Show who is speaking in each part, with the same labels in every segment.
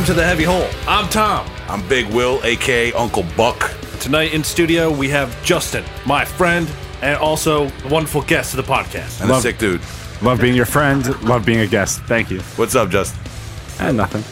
Speaker 1: welcome to the Heavy Hole. I'm Tom.
Speaker 2: I'm Big Will, aka Uncle Buck.
Speaker 1: Tonight in studio, we have Justin, my friend, and also a wonderful guest of the podcast.
Speaker 2: And a sick dude.
Speaker 3: Love being your friend. Love being a guest. Thank you.
Speaker 2: What's up, Justin?
Speaker 3: And nothing.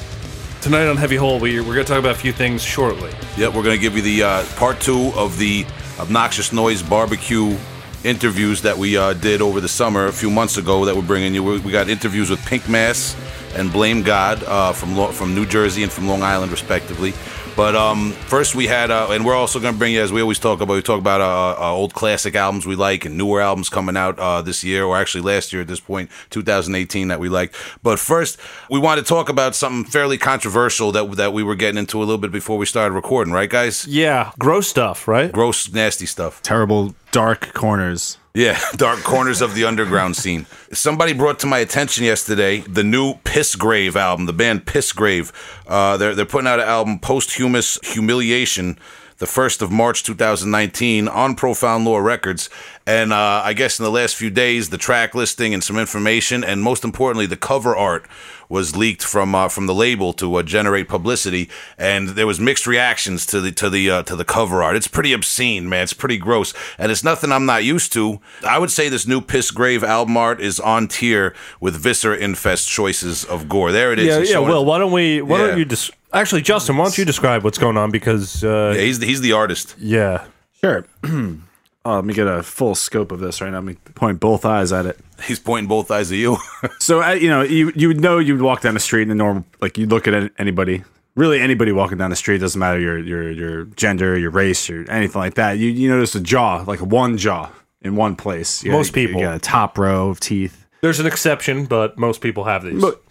Speaker 1: Tonight on Heavy Hole, we, we're going to talk about a few things shortly.
Speaker 2: Yep, we're gonna give you the uh, part two of the obnoxious noise barbecue interviews that we uh, did over the summer a few months ago. That we're bringing you. We we got interviews with Pink Mass and Blame God uh, from Lo- from New Jersey and from Long Island, respectively. But um, first, we had, uh, and we're also going to bring you, as we always talk about, we talk about uh, uh, old classic albums we like and newer albums coming out uh, this year, or actually last year at this point, 2018, that we like. But first, we want to talk about something fairly controversial that that we were getting into a little bit before we started recording, right, guys?
Speaker 1: Yeah, gross stuff, right?
Speaker 2: Gross, nasty stuff.
Speaker 3: Terrible dark corners.
Speaker 2: Yeah, dark corners of the underground scene. Somebody brought to my attention yesterday the new Pissgrave album, the band Pissgrave. Uh, they're they're putting out an album, Posthumous Humiliation, the first of March 2019 on Profound Lore Records. And uh, I guess in the last few days, the track listing and some information, and most importantly, the cover art was leaked from uh, from the label to uh, generate publicity, and there was mixed reactions to the to the uh, to the cover art. It's pretty obscene, man. It's pretty gross, and it's nothing I'm not used to. I would say this new Pissgrave album art is on tier with Viscera Infest choices of gore. There it is.
Speaker 1: Yeah,
Speaker 2: He's
Speaker 1: yeah.
Speaker 2: showing
Speaker 1: Will, why don't we? Why
Speaker 2: Yeah.
Speaker 1: don't you just actually, Justin? Why don't you describe what's going on? Because uh,
Speaker 2: Yeah, he's the, he's the artist.
Speaker 3: Yeah, sure. oh, let me get a full scope of this right now. Let me point both eyes at it.
Speaker 2: He's pointing both eyes at you.
Speaker 3: So, uh, you know, you you would know you would walk down the street in the normal, like you'd look at anybody, really anybody walking down the street doesn't matter your your your gender, your race, or anything like that. You you notice a jaw, like one jaw in one place. You
Speaker 1: Most
Speaker 3: got- you
Speaker 1: people.
Speaker 3: got a top row of teeth.
Speaker 1: there's an exception, but most people have these.
Speaker 3: But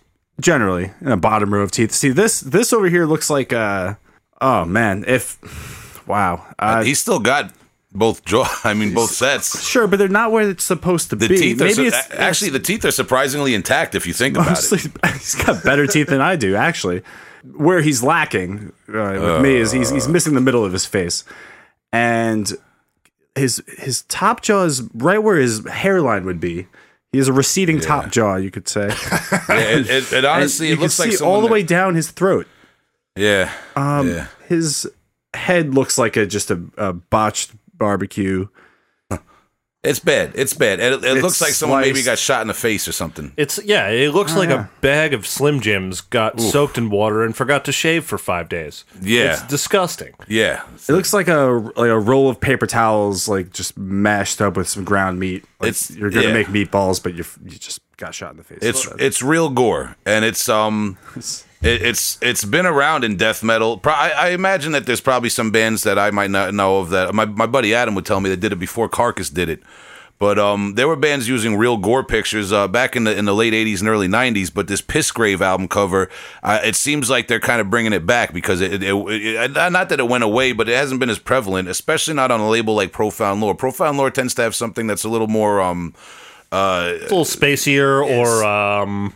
Speaker 3: generally, in a bottom row of teeth. See this this over here looks like uh oh man, if wow. Uh,
Speaker 2: he's still got both jaw. I mean, both sets.
Speaker 3: sure, but they're not where it's supposed to
Speaker 2: The
Speaker 3: be.
Speaker 2: teeth are
Speaker 3: Maybe
Speaker 2: su-
Speaker 3: it's
Speaker 2: actually the teeth are surprisingly intact if you think about it.
Speaker 3: He's got better teeth than I do, actually. Where he's lacking uh, with me is he's, he's missing the middle of his face, and his his top jaw is right where his hairline would be. He has a receding top jaw, you could say.
Speaker 2: Yeah, it, it, it honestly, it looks
Speaker 3: can
Speaker 2: like
Speaker 3: see all the
Speaker 2: that-
Speaker 3: way down his throat.
Speaker 2: Yeah,
Speaker 3: Um,
Speaker 2: yeah.
Speaker 3: His head looks like a just a, a botched barbecue.
Speaker 2: It's bad. It's bad. It, it
Speaker 3: It's
Speaker 2: looks like someone maybe got shot in the face or something.
Speaker 1: It's yeah, it looks like
Speaker 3: yeah.
Speaker 1: a bag of Slim Jims got soaked in water and forgot to shave for five days.
Speaker 2: Yeah.
Speaker 1: it's disgusting.
Speaker 2: Yeah,
Speaker 3: It looks like a like a roll of paper towels, like just mashed up with some ground meat. Like
Speaker 2: It's-
Speaker 3: you're gonna
Speaker 2: yeah.
Speaker 3: make meatballs, but you you just got shot in the face.
Speaker 2: it's it's real gore, and it's um, it, it's it's been around in death metal. Pro- I, I imagine that there's probably some bands that I might not know of that my my buddy Adam would tell me that did it before Carcass did it. But um, there were bands using real gore pictures uh, back in the in the late '80s and early '90s. But this Pissgrave album cover, uh, it seems like they're kind of bringing it back because it, it, it, it not that it went away, but it hasn't been as prevalent, especially not on a label like Profound Lore. Profound Lore tends to have something that's a little more um, uh,
Speaker 1: a little spacier, or um,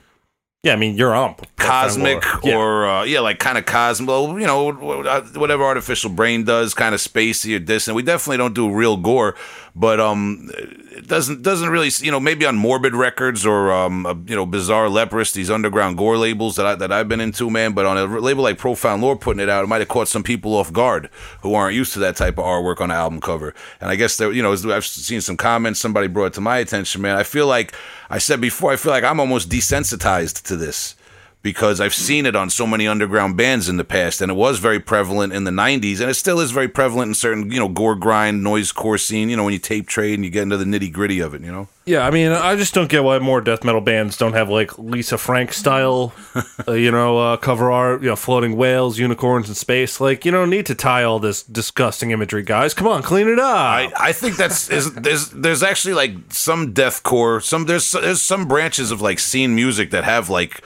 Speaker 1: yeah, I mean you're on
Speaker 2: cosmic
Speaker 1: Yeah.
Speaker 2: or uh, yeah, like kind of cosmic. well, You know, whatever artificial brain does, kind of spacey or distant. We definitely don't do real gore, but um, it doesn't doesn't really you know maybe on Morbid Records or um, you know Bizarre Leprous, these underground gore labels that I, that I've been into, man. But on a label like Profound Lore putting it out, it might have caught some people off guard who aren't used to that type of artwork on an album cover. And I guess there, you know, I've seen some comments. Somebody brought to my attention, man. I feel like I said before. I feel like I'm almost desensitized to this because I've seen it on so many underground bands in the past, and it was very prevalent in the '90s, and it still is very prevalent in certain, you know, gore grind, noise core scene. You know, when you tape trade and you get into the nitty gritty of it. You know,
Speaker 1: Yeah, I mean, I just don't get why more death metal bands don't have like Lisa Frank style, uh, you know, uh, cover art, you know, floating whales, unicorns in space. Like, you don't need to tie all this disgusting imagery, guys. Come on, clean it up.
Speaker 2: I, I think that's is, there's there's actually like some deathcore, some there's there's some branches of like scene music that have like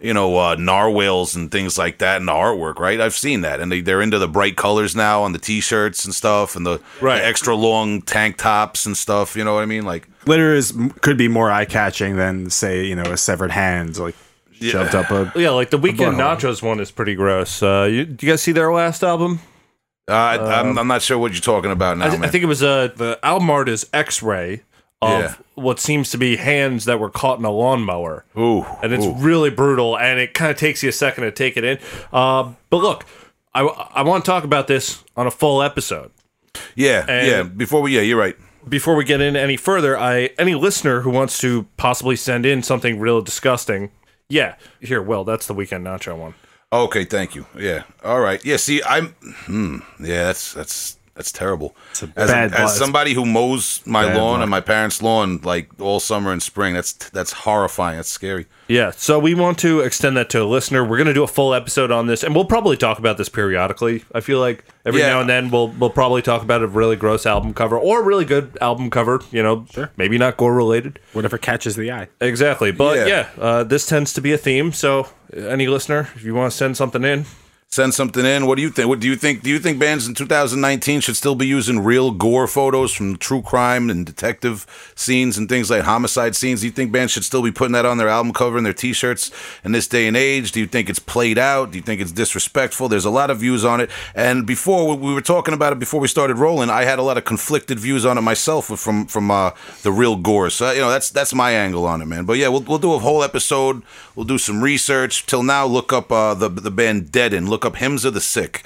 Speaker 2: you know uh, narwhals and things like that in the artwork, right? I've seen that, and they they're into the bright colors now on the t-shirts and stuff, and the,
Speaker 1: Right.
Speaker 2: the extra long tank tops and stuff. You know what I mean? Like
Speaker 3: glitter is could be more eye catching than say you know a severed hand like shoved up a.
Speaker 1: yeah, like the Weekend
Speaker 3: butthole.
Speaker 1: Nachos one is pretty gross. Uh, you, do you guys see their last album?
Speaker 2: uh, I, I'm I'm not sure what you're talking about now,
Speaker 1: I, th-
Speaker 2: man.
Speaker 1: I think it was uh, the album art is X Ray. Of
Speaker 2: Yeah.
Speaker 1: what seems to be hands that were caught in a lawnmower.
Speaker 2: Ooh,
Speaker 1: and it's
Speaker 2: ooh.
Speaker 1: really brutal and it kind of takes you a second to take it in uh, but look I, I want to talk about this on a full episode
Speaker 2: yeah,
Speaker 1: and-
Speaker 2: yeah. Before we, yeah, you're right.
Speaker 1: before we get in any further i any listener who wants to possibly send in something real disgusting yeah here will that's the weekend nacho one
Speaker 2: Okay, thank you. Yeah, all right. Yeah, see, I'm. Hmm, yeah, that's that's that's terrible.
Speaker 3: It's a
Speaker 2: as,
Speaker 3: bad
Speaker 2: as somebody who mows my
Speaker 3: Bad
Speaker 2: lawn
Speaker 3: blood.
Speaker 2: and my parents' lawn like all summer and spring, that's that's horrifying. That's scary.
Speaker 1: yeah so we want to extend that to a listener we're going to do a full episode on this and we'll probably talk about this periodically i feel like every
Speaker 2: Yeah.
Speaker 1: now and then we'll we'll probably talk about a really gross album cover or a really good album cover you know maybe not gore related
Speaker 3: Whatever catches the eye.
Speaker 1: Exactly. But
Speaker 2: Yeah.
Speaker 1: yeah, uh, this tends to be a theme. So, any listener, if you want to send something in,
Speaker 2: Send something in. What do you think? What do you think? Do you think bands in 2019 should still be using real gore photos from true crime and detective scenes and things like homicide scenes? Do you think bands should still be putting that on their album cover and their T-shirts in this day and age? Do you think it's played out? Do you think it's disrespectful? There's a lot of views on it. And before we were talking about it before we started rolling, I had a lot of conflicted views on it myself from from uh, the real gore. So you know that's that's my angle on it, man. But yeah, we'll we'll do a whole episode. We'll do some research. Till now, look up uh, the the band Deaden. Look up Hymns of the Sick.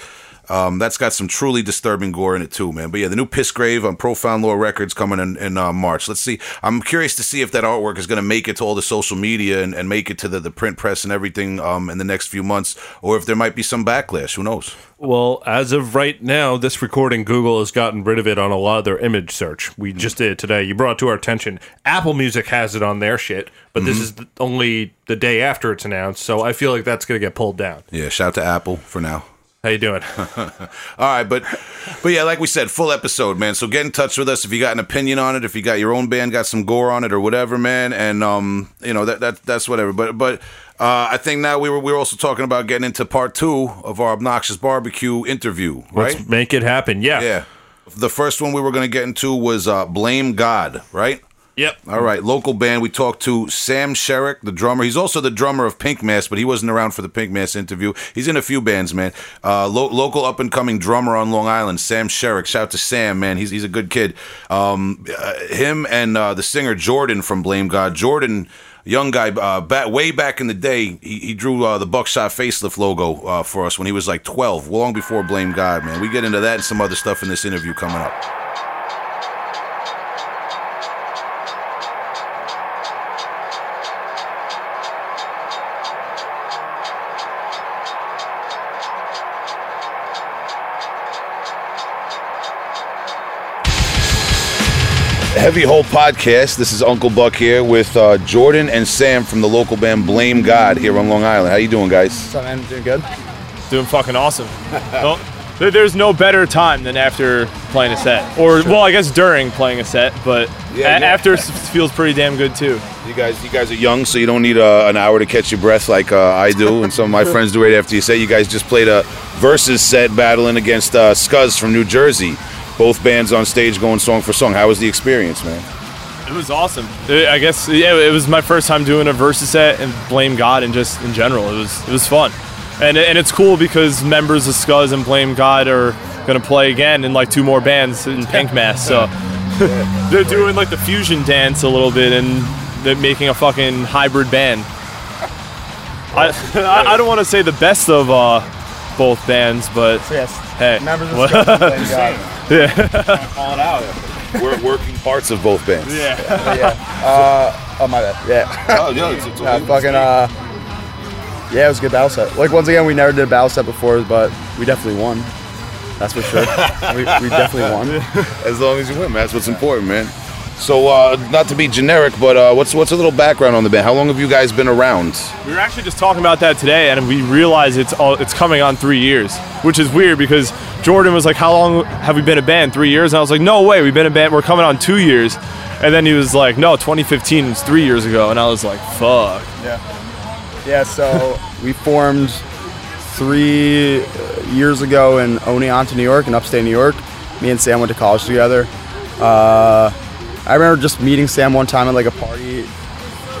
Speaker 2: Um, that's got some truly disturbing gore in it too, man. But yeah, the new Pissgrave on Profound Lore Records coming in in uh, March. Let's see. I'm curious to see if that artwork is going to make it to all the social media and, and make it to the, the print press and everything um, in the next few months, or if there might be some backlash. Who knows?
Speaker 1: well, as of right now, this recording, Google has gotten rid of it on a lot of their image search. We just did it today. You brought it to our attention. Apple Music has it on their shit, but this is th- only the day after it's announced. So I feel like that's going to get pulled down.
Speaker 2: Yeah, shout to Apple for now.
Speaker 1: How you doing?
Speaker 2: All right, but but yeah, like we said, full episode, man. So get in touch with us if you got an opinion on it, if you got your own band, got some gore on it or whatever, man. And um, you know that that that's whatever. But but uh, I think now we were we were also talking about getting into part two of our obnoxious barbecue interview, right?
Speaker 1: Let's make it happen. Yeah.
Speaker 2: yeah. The first one we were going to get into was uh, blame God, right?
Speaker 1: Yep.
Speaker 2: All right, local band. We talked to Sam Sherrick, the drummer. He's also the drummer of Pink Mass, but he wasn't around for the Pink Mass interview. He's in a few bands, man. Uh, lo- local up and coming drummer on Long Island, Sam Sherrick. Shout out to Sam, man. He's he's a good kid. Um, uh, him and uh, the singer Jordan from Blame God. Jordan, young guy, uh, back, way back in the day, he, he drew uh, the Buckshot facelift logo uh, for us when he was like 12, long before Blame God, man. We get into that and some other stuff in this interview coming up. Heavy Hole Podcast. This is Uncle Buck here with uh, Jordan and Sam from the local band Blame God here on Long Island. How you doing, guys?
Speaker 4: What's up, man? Doing good?
Speaker 5: doing fucking awesome. well, there- there's no better time than after playing a set, or well, I guess during playing a set, but
Speaker 2: Yeah,
Speaker 5: a-
Speaker 2: yeah.
Speaker 5: after feels pretty damn good too.
Speaker 2: You guys, you guys are young, so you don't need uh, an hour to catch your breath like uh, I do, and some of my friends do right after you set. You guys just played a versus set battling against uh, Scuzz from New Jersey. Both bands on stage going song for song. How was the experience, man?
Speaker 5: It was awesome. I I guess yeah, it was my first time doing a versus set and blame God and just in general, it was it was fun, and and it's cool because members of Scuzz and Blame God are gonna play again in like two more bands in Pink Mass, so they're doing like the fusion dance a little bit and they're making a fucking hybrid band. I I, I don't want to say the best of uh, both bands, but
Speaker 4: So yes,
Speaker 5: hey,
Speaker 4: members of
Speaker 5: what-
Speaker 4: Scott Blame God.
Speaker 5: call it out.
Speaker 2: We're working parts of both bands.
Speaker 5: Yeah.
Speaker 4: yeah. Uh, oh my bad. Yeah.
Speaker 2: Oh, yeah, it's, it's
Speaker 4: Yeah, fucking uh. Yeah, it was a good battle set. Like once again, we never did a battle set before, but we definitely won. That's for sure. we, we definitely won.
Speaker 2: As long as you win, man. That's what's important, man. So, uh, not to be generic, but uh, what's what's a little background on the band? How long have you guys been around?
Speaker 5: We were actually just talking about that today, and we realized it's all it's coming on three years, which is weird because Jordan was like, "How long have we been a band? Three years?" And I was like, "No way, we've been a band. We're coming on two years." And then he was like, "No, 2015 was three years ago," and I was like, "Fuck."
Speaker 4: Yeah. Yeah. So we formed three uh, years ago in Oneonta, New York, in upstate New York. Me and Sam went to college together. Uh, I remember just meeting Sam one time at like a party,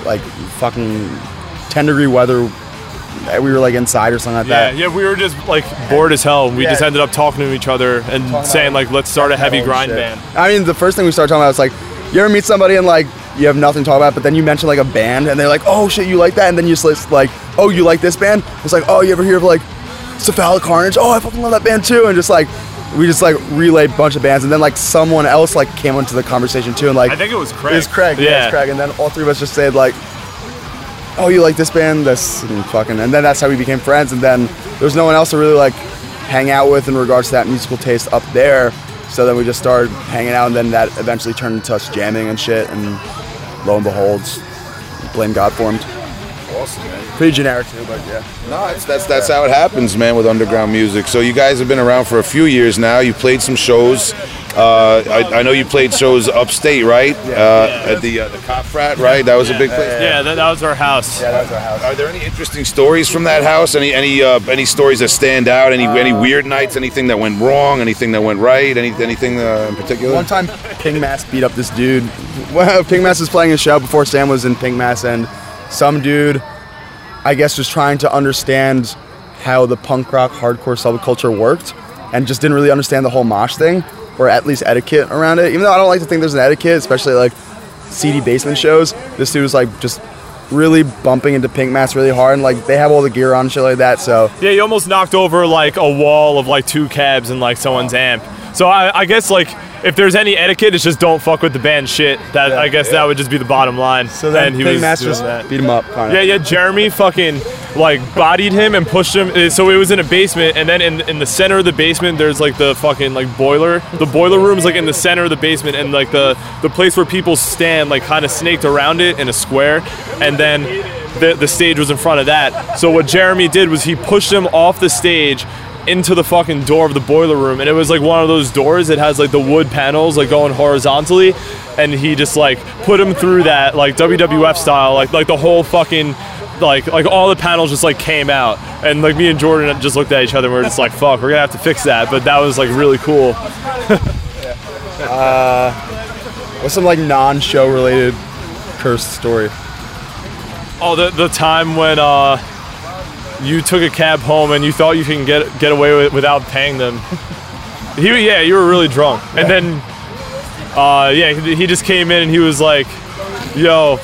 Speaker 4: like fucking 10 degree weather. We were like inside or something like
Speaker 5: Yeah,
Speaker 4: that.
Speaker 5: yeah, yeah, we were just like bored as hell. We
Speaker 4: Yeah.
Speaker 5: just ended up talking to each other and
Speaker 4: Talking
Speaker 5: saying like, "Let's start a heavy
Speaker 4: oh,
Speaker 5: grind
Speaker 4: shit.
Speaker 5: band."
Speaker 4: I mean, the first thing we started talking about was like you ever meet somebody and like you have nothing to talk about, but then you mention like a band and they're like, oh shit, you like that, and then you just like, oh, you like this band? It's like, oh, you ever hear of like Cephalic Carnage? Oh, I fucking love that band too, and just like we just like relayed a bunch of bands, and then like someone else like came into the conversation too, and like
Speaker 5: I think it was Craig.
Speaker 4: it's Craig, yeah,
Speaker 5: Yeah.
Speaker 4: it's Craig, and then all three of us just said like, oh, you like this band, this, and fucking, and then that's how we became friends, and then there was no one else to really like hang out with in regards to that musical taste up there. So then we just started hanging out, and then that eventually turned into us jamming and shit. And lo and behold, Blame God formed.
Speaker 2: Awesome, man.
Speaker 4: Pretty generic too, but yeah.
Speaker 2: No, it's, that's that's how it happens, man, with underground music. So you guys have been around for a few years now. You played some shows. Uh, I, I know you played shows upstate, right? Uh, at the uh, the cop frat, right? That was a big place.
Speaker 5: Yeah, that, that was our house.
Speaker 4: Yeah, that was our house.
Speaker 2: Are there any interesting stories from that house? Any any uh, any stories that stand out? Any any weird nights? Anything that went wrong? Anything that went right? Any anything uh, in particular?
Speaker 4: One time, Pink Mass beat up this dude. Well, Pink Mass was playing a show before Sam was in Pink Mass, and some dude, I guess, was trying to understand how the punk rock hardcore subculture worked, and just didn't really understand the whole mosh thing, or at least etiquette around it. Even though I don't like to think there's an etiquette, especially like CD basement shows. This dude was like just really bumping into Pink Mass really hard, and like they have all the gear on and shit like that. So
Speaker 5: Yeah, you almost knocked over like a wall of like two cabs and like someone's amp. So I, I guess like if there's any etiquette, it's just don't fuck with the band shit. That
Speaker 4: Yeah,
Speaker 5: I guess that would just be the bottom line.
Speaker 4: so then
Speaker 5: and he was that.
Speaker 4: beat him up. Kind
Speaker 5: Yeah, yeah. Jeremy fucking like bodied him and pushed him. Uh, So it was in a basement, and then in in the center of the basement, there's like the fucking like boiler. The boiler room's like in the center of the basement, and like the the place where people stand, like kind of snaked around it in a square, and then. The, the stage was in front of that. So what Jeremy did was he pushed him off the stage into the fucking door of the boiler room and it was like one of those doors that has like the wood panels like going horizontally and he just like put him through that like WWF style like like the whole fucking like like all the panels just like came out and like me and Jordan just looked at each other and we are just like fuck we're gonna have to fix that but that was like really cool
Speaker 4: What's some like non-show related cursed story?
Speaker 5: oh the the time when uh you took a cab home and you thought you can get get away with without paying them. He yeah you were really drunk. And then uh yeah he, he just came in and he was like yo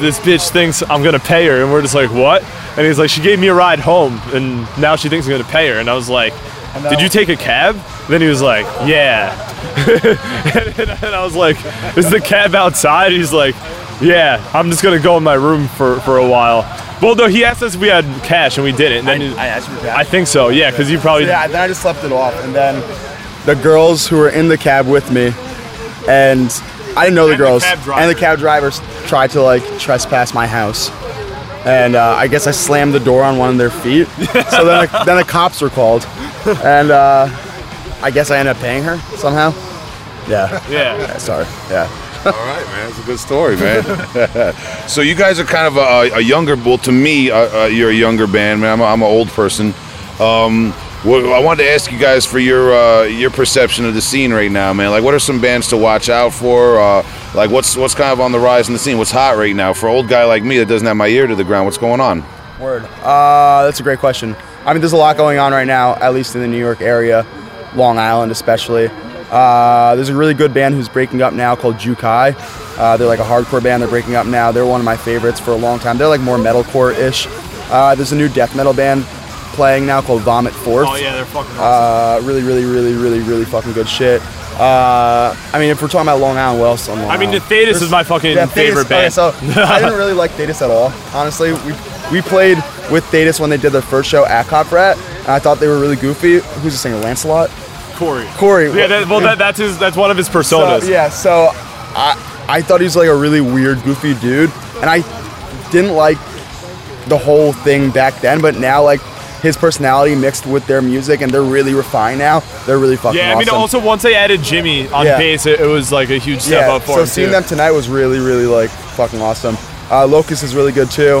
Speaker 5: this bitch thinks I'm gonna pay her. And we're just like what? And he's like she gave me a ride home and now she thinks I'm gonna pay her. And I was like did you take a cab? Then he was like yeah. And, and I was like is the cab outside? He's like yeah I'm just gonna go in my room for for a while well though he asked us if we had cash and we didn't and then he-
Speaker 4: I asked you that.
Speaker 5: I think so yeah because you probably
Speaker 4: Yeah, then I just slept it off, and then the girls who were in the cab with me, and I didn't know the
Speaker 5: And the
Speaker 4: girls,
Speaker 5: cab
Speaker 4: and the cab drivers tried to like trespass my house, and uh, I guess I slammed the door on one of their feet. so then, the, then the cops were called, and uh, I guess I ended up paying her somehow. Yeah.
Speaker 5: yeah
Speaker 4: Yeah, Sorry. Yeah.
Speaker 2: All right, man. It's a good story, man. so you guys are kind of a, a younger. Well, to me, uh, uh, you're a younger band, man. I'm, a, I'm an old person. Um, I wanted to ask you guys for your uh, your perception of the scene right now, man. Like, what are some bands to watch out for? Uh, like, what's what's kind of on the rise in the scene? What's hot right now for an old guy like me that doesn't have my ear to the ground? What's going on?
Speaker 4: Word. Uh, that's a great question. I mean, there's a lot going on right now, at least in the New York area, Long Island especially. Uh, there's a really good band who's breaking up now called Jukai. Uh, they're like a hardcore band. They're breaking up now. They're one of my favorites for a long time. They're like more metalcore-ish. Uh, there's a new death metal band playing now called Vomit Forth.
Speaker 5: oh yeah they're fucking awesome.
Speaker 4: Uh, really, really, really, really, really fucking good shit. Uh, I mean, if we're talking about Long Island, what else on Long
Speaker 5: I mean, the? Thetis is my fucking
Speaker 4: Yeah, Thetis-
Speaker 5: favorite
Speaker 4: okay,
Speaker 5: band.
Speaker 4: so I didn't really like Thetis at all. Honestly, we we played with Thetis when they did their first show at Cop Rat, and I thought they were really goofy. Who's the singer? Lancelot.
Speaker 5: Corey.
Speaker 4: Corey.
Speaker 5: Yeah, that, well, that, that's his. That's one of his personas.
Speaker 4: So, yeah, so I I thought he was like a really weird, goofy dude, and I didn't like the whole thing back then. But now, like his personality mixed with their music, and they're really refined now. They're really fucking
Speaker 5: Yeah, I mean,
Speaker 4: awesome.
Speaker 5: also once they added Jimmy on
Speaker 4: Yeah.
Speaker 5: bass, it, it was like a huge step
Speaker 4: yeah,
Speaker 5: up for
Speaker 4: so
Speaker 5: him So
Speaker 4: seeing
Speaker 5: too.
Speaker 4: them tonight was really, really like fucking awesome. Uh, Locust is really good too.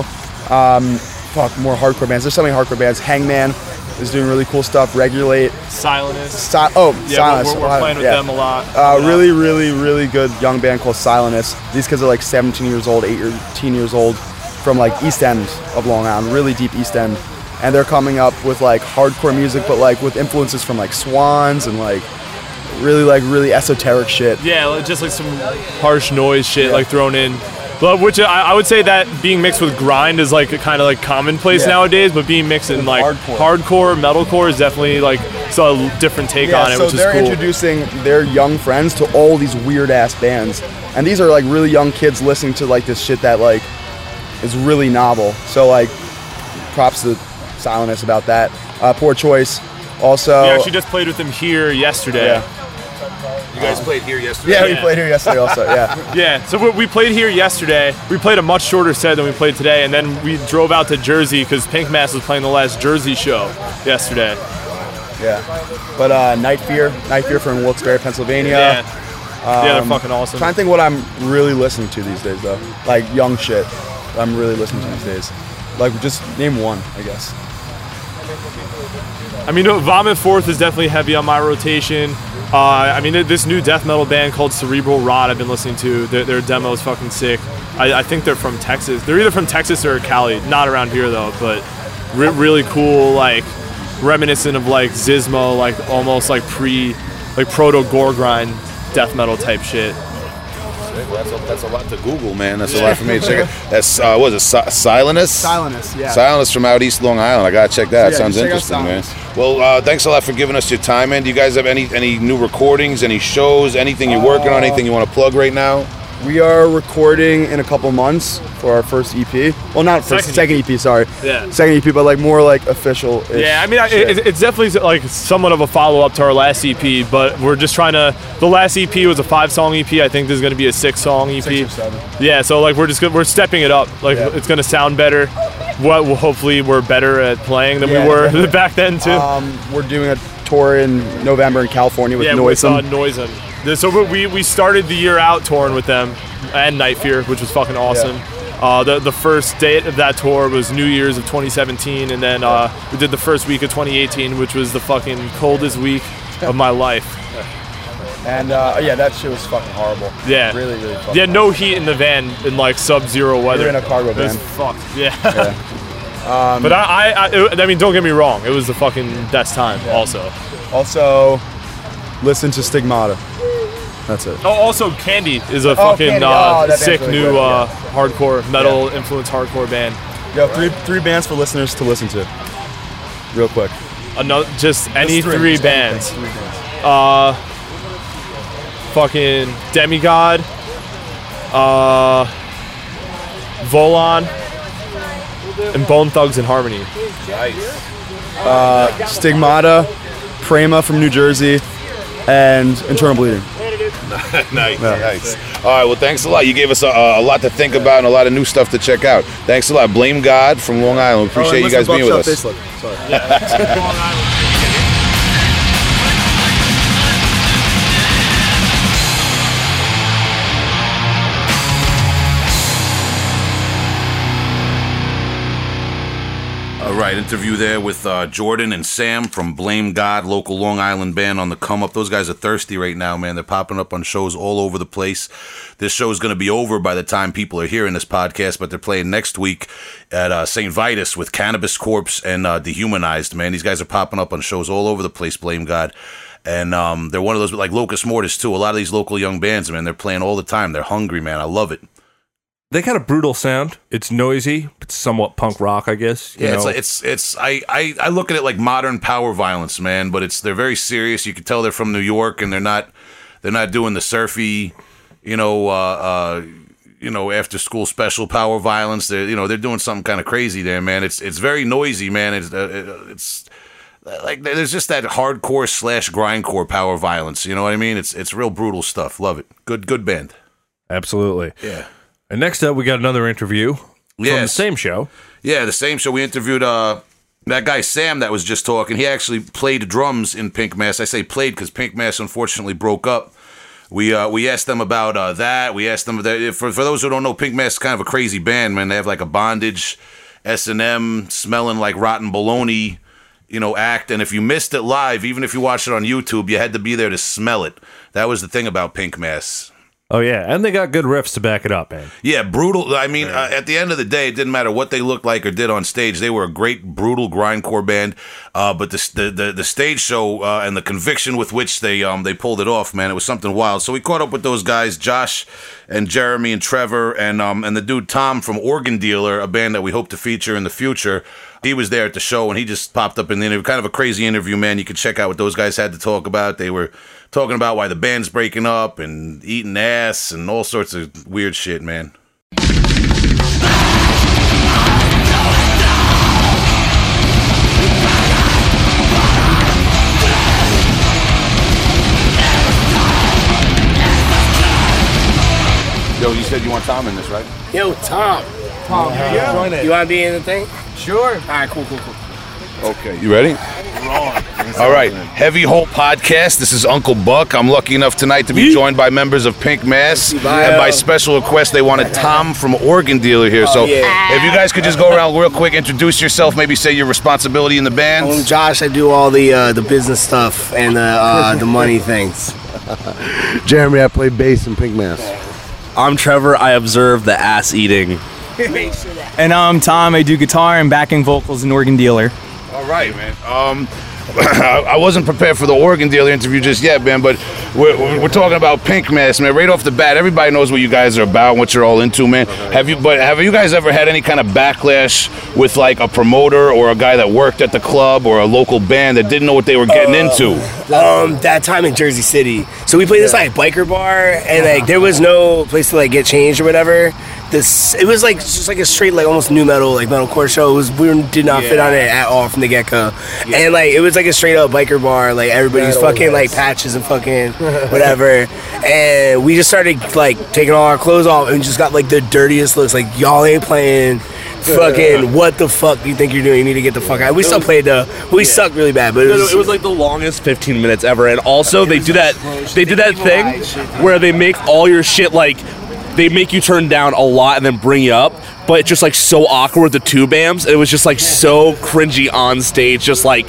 Speaker 4: Um, fuck, more hardcore bands. There's so many hardcore bands. Hangman is doing really cool stuff. Regulate.
Speaker 5: Silenus.
Speaker 4: Si- oh,
Speaker 5: Yeah,
Speaker 4: Silenus.
Speaker 5: we're, we're playing with
Speaker 4: Yeah.
Speaker 5: them a lot.
Speaker 4: Uh, really, really, really good young band called Silenus. These kids are like 17 years old, 18 years old, from like East End of Long Island, really deep East End, and they're coming up with like hardcore music, but like with influences from like Swans and like really like really esoteric shit.
Speaker 5: Yeah, just like some harsh noise shit like thrown in. But which I, I would say that being mixed with grind is like kind of like commonplace
Speaker 4: Yeah.
Speaker 5: nowadays. But being mixed in like
Speaker 4: hardcore.
Speaker 5: hardcore, metalcore is definitely like so a different take
Speaker 4: Yeah,
Speaker 5: on it,
Speaker 4: so
Speaker 5: which is
Speaker 4: they're
Speaker 5: cool.
Speaker 4: introducing their young friends to all these weird ass bands, and these are like really young kids listening to like this shit that like is really novel. So like, props to Silenus about that. Uh, poor choice. Also,
Speaker 5: we actually just played with them here yesterday.
Speaker 4: Yeah.
Speaker 2: You guys played here yesterday.
Speaker 4: yeah, we played here yesterday. Also, yeah.
Speaker 5: Yeah, so we- we played here yesterday. We played a much shorter set than we played today, and then we drove out to Jersey because Pink Mass was playing the last Jersey show yesterday.
Speaker 4: Yeah. But uh, Night Fear, Night Fear from Wilkes-Barre, Pennsylvania.
Speaker 5: Yeah, yeah, they're fucking awesome.
Speaker 4: Trying to think what I'm really listening to these days though. Like young shit. I'm really listening to these days. Like just name one, I guess.
Speaker 5: I mean, no, Vomit Forth is definitely heavy on my rotation. Uh, I mean, this new death metal band called Cerebral Rot I've been listening to. Their, their demo is fucking sick. I, I think they're from Texas. They're either from Texas or Cali. Not around here though, but re- really cool, like reminiscent of like Xysma, like almost like pre, like proto gore grind death metal type shit.
Speaker 2: Well, that's, a, that's a lot to Google, man. That's a lot for me to check out. That's uh, what is it? Si- Silenus.
Speaker 4: Silenus, yeah.
Speaker 2: Silenus from out East Long Island. I gotta check that.
Speaker 4: Yeah,
Speaker 2: Sounds interesting, man. Well, uh, thanks a lot for giving us your time, man. Do you guys have any any new recordings, any shows, anything you're working on, anything you want to plug right now?
Speaker 4: We are recording in a couple months for our first EP. Well, not first,
Speaker 5: Second
Speaker 4: second EP, sorry.
Speaker 5: Yeah.
Speaker 4: Second EP, but like more like official.
Speaker 5: Yeah, I mean, I, it, it's definitely like somewhat of a follow up to our last EP, but we're just trying to. The last EP was a five song EP. I think this is going to be a six song EP.
Speaker 4: Six or seven.
Speaker 5: Yeah, so like we're just we're stepping it up. Like
Speaker 4: Yeah.
Speaker 5: it's going to sound better. What well, hopefully we're better at playing than
Speaker 4: Yeah,
Speaker 5: we were
Speaker 4: definitely.
Speaker 5: back then too.
Speaker 4: Um, we're doing a tour in November in California with
Speaker 5: yeah,
Speaker 4: Noisome.
Speaker 5: with uh, Noisome. So we we started the year out touring with them and Night Fear, which was fucking awesome. Uh, the the first date of that tour was New Year's of 2017, and then uh, we did the first week of 2018, which was the fucking coldest week of my life.
Speaker 4: and uh, yeah, that shit was fucking horrible.
Speaker 5: Yeah.
Speaker 4: Really, really fucking
Speaker 5: Yeah, no heat in the van in like sub-zero weather.
Speaker 4: in a cargo
Speaker 5: It
Speaker 4: van.
Speaker 5: fucked. Yeah. but I, I, I, it- I mean, don't get me wrong. It was the fucking best time. Also.
Speaker 4: Also, listen to Stigmata. That's it.
Speaker 5: Oh, also, Candy is a fucking uh,
Speaker 4: Oh,
Speaker 5: sick
Speaker 4: really
Speaker 5: new
Speaker 4: good,
Speaker 5: uh, hardcore metal influence hardcore band.
Speaker 4: Yo, three three bands for listeners to listen to. Real quick.
Speaker 5: Another, just any
Speaker 4: Just
Speaker 5: three,
Speaker 4: just
Speaker 5: bands.
Speaker 4: three bands.
Speaker 5: Uh, fucking Demigod, uh, Volon, and Bone Thugs and Harmony. Nice.
Speaker 4: Uh, Stigmata, Prema from New Jersey, and Internal Bleeding.
Speaker 2: nice, nice. All right, well, thanks a lot. You gave us a, a lot to think about and a lot of new stuff to check out. Thanks a lot. Blame God from Long Island.
Speaker 4: Oh,
Speaker 2: Appreciate you guys being with us.
Speaker 4: Sorry.
Speaker 2: right, interview there with uh, Jordan and Sam from Blame God, local Long Island band on the come up. Those guys are thirsty right now, man. They're popping up on shows all over the place. This show is going to be over by the time people are hearing this podcast, but they're playing next week at uh, St. Vitus with Cannabis Corpse and uh, Dehumanized, man. These guys are popping up on shows all over the place, Blame God. And um, they're one of those, like Locust Mortis, too. A lot of these local young bands, man, they're playing all the time. They're hungry, man. I love it.
Speaker 1: They got a brutal sound. It's noisy. It's somewhat punk rock, I guess. you
Speaker 2: Yeah, it's like, it's it's I, I I look at it like modern power violence, man. But it's they're very serious. You can tell they're from New York, and they're not they're not doing the surfy, you know, uh, uh, you know, after school special power violence. They're you know they're doing something kind of crazy there, man. It's it's very noisy, man. It's uh, it's like there's just that hardcore slash grindcore power violence. You know what I mean? It's it's real brutal stuff. Love it. Good good band.
Speaker 1: Absolutely.
Speaker 2: Yeah.
Speaker 1: And next up, we got another interview from the same show.
Speaker 2: Yeah, the same show. We interviewed uh, that guy Sam that was just talking. He actually played drums in Pink Mass. I say played because Pink Mass unfortunately broke up. We uh, we asked them about uh, that. We asked them that for for those who don't know, Pink Mass is kind of a crazy band, man. They have like a bondage, S and M, smelling like rotten bologna, you know, act. And if you missed it live, even if you watched it on YouTube, you had to be there to smell it. That was the thing about Pink Mass.
Speaker 1: Oh yeah, and they got good riffs to back it up, man.
Speaker 2: Yeah, brutal. I mean, uh, at the end of the day, it didn't matter what they looked like or did on stage. They were a great, brutal grindcore band. Uh, but the, the the the stage show uh, and the conviction with which they um they pulled it off, man, it was something wild. So we caught up with those guys, Josh and Jeremy and Trevor and um and the dude Tom from Organ Dealer, a band that we hope to feature in the future. He was there at the show and he just popped up in the interview. Kind of a crazy interview, man. You could check out what those guys had to talk about. They were talking about why the band's breaking up and eating ass and all sorts of weird shit, man. Yo, you said you want Tom in this, right?
Speaker 6: Yo, Tom. Tom, yeah. you want to be in the thing? Sure. All right, cool, cool, cool.
Speaker 2: Okay, you ready? All right, Heavy Hole Podcast. This is Uncle Buck. I'm lucky enough tonight to be joined by members of Pink Mass, and by special request, they wanted Tom from Organ Dealer here. So, if you guys could just go around real quick, introduce yourself, maybe say your responsibility in the band.
Speaker 6: I'm Josh. I do all the uh, the business stuff and the uh, the money things.
Speaker 7: Jeremy, I play bass in Pink Mass.
Speaker 8: I'm Trevor. I observe the ass eating.
Speaker 9: And I'm Tom. I do guitar and backing vocals in Organ Dealer.
Speaker 2: All right, man. Um, I wasn't prepared for the Organ Dealer interview just yet, man. But we're, we're talking about Pink Mass, man. Right off the bat, everybody knows what you guys are about, what you're all into, man. Have you? But have you guys ever had any kind of backlash with like a promoter or a guy that worked at the club or a local band that didn't know what they were getting into?
Speaker 6: Um, that time in Jersey City. So we played this like biker bar, and like there was no place to like get changed or whatever. This it was like just like a straight like almost new metal like metalcore show. It was we did not fit on it at all from the get go, and like it was like a straight up biker bar. Like everybody was fucking like patches and fucking whatever, and we just started like taking all our clothes off and just got like the dirtiest looks. Like y'all ain't playing. Fucking what the fuck do you think you're doing? You need to get the fuck out. We still played though. We sucked really bad, but it
Speaker 8: No, no,
Speaker 6: was,
Speaker 8: it was like the longest 15 minutes ever, and also they do that. They do that thing where they make all your shit like they make you turn down a lot and then bring you up, but it's just like so awkward the two bams. It was just like so cringy on stage, just like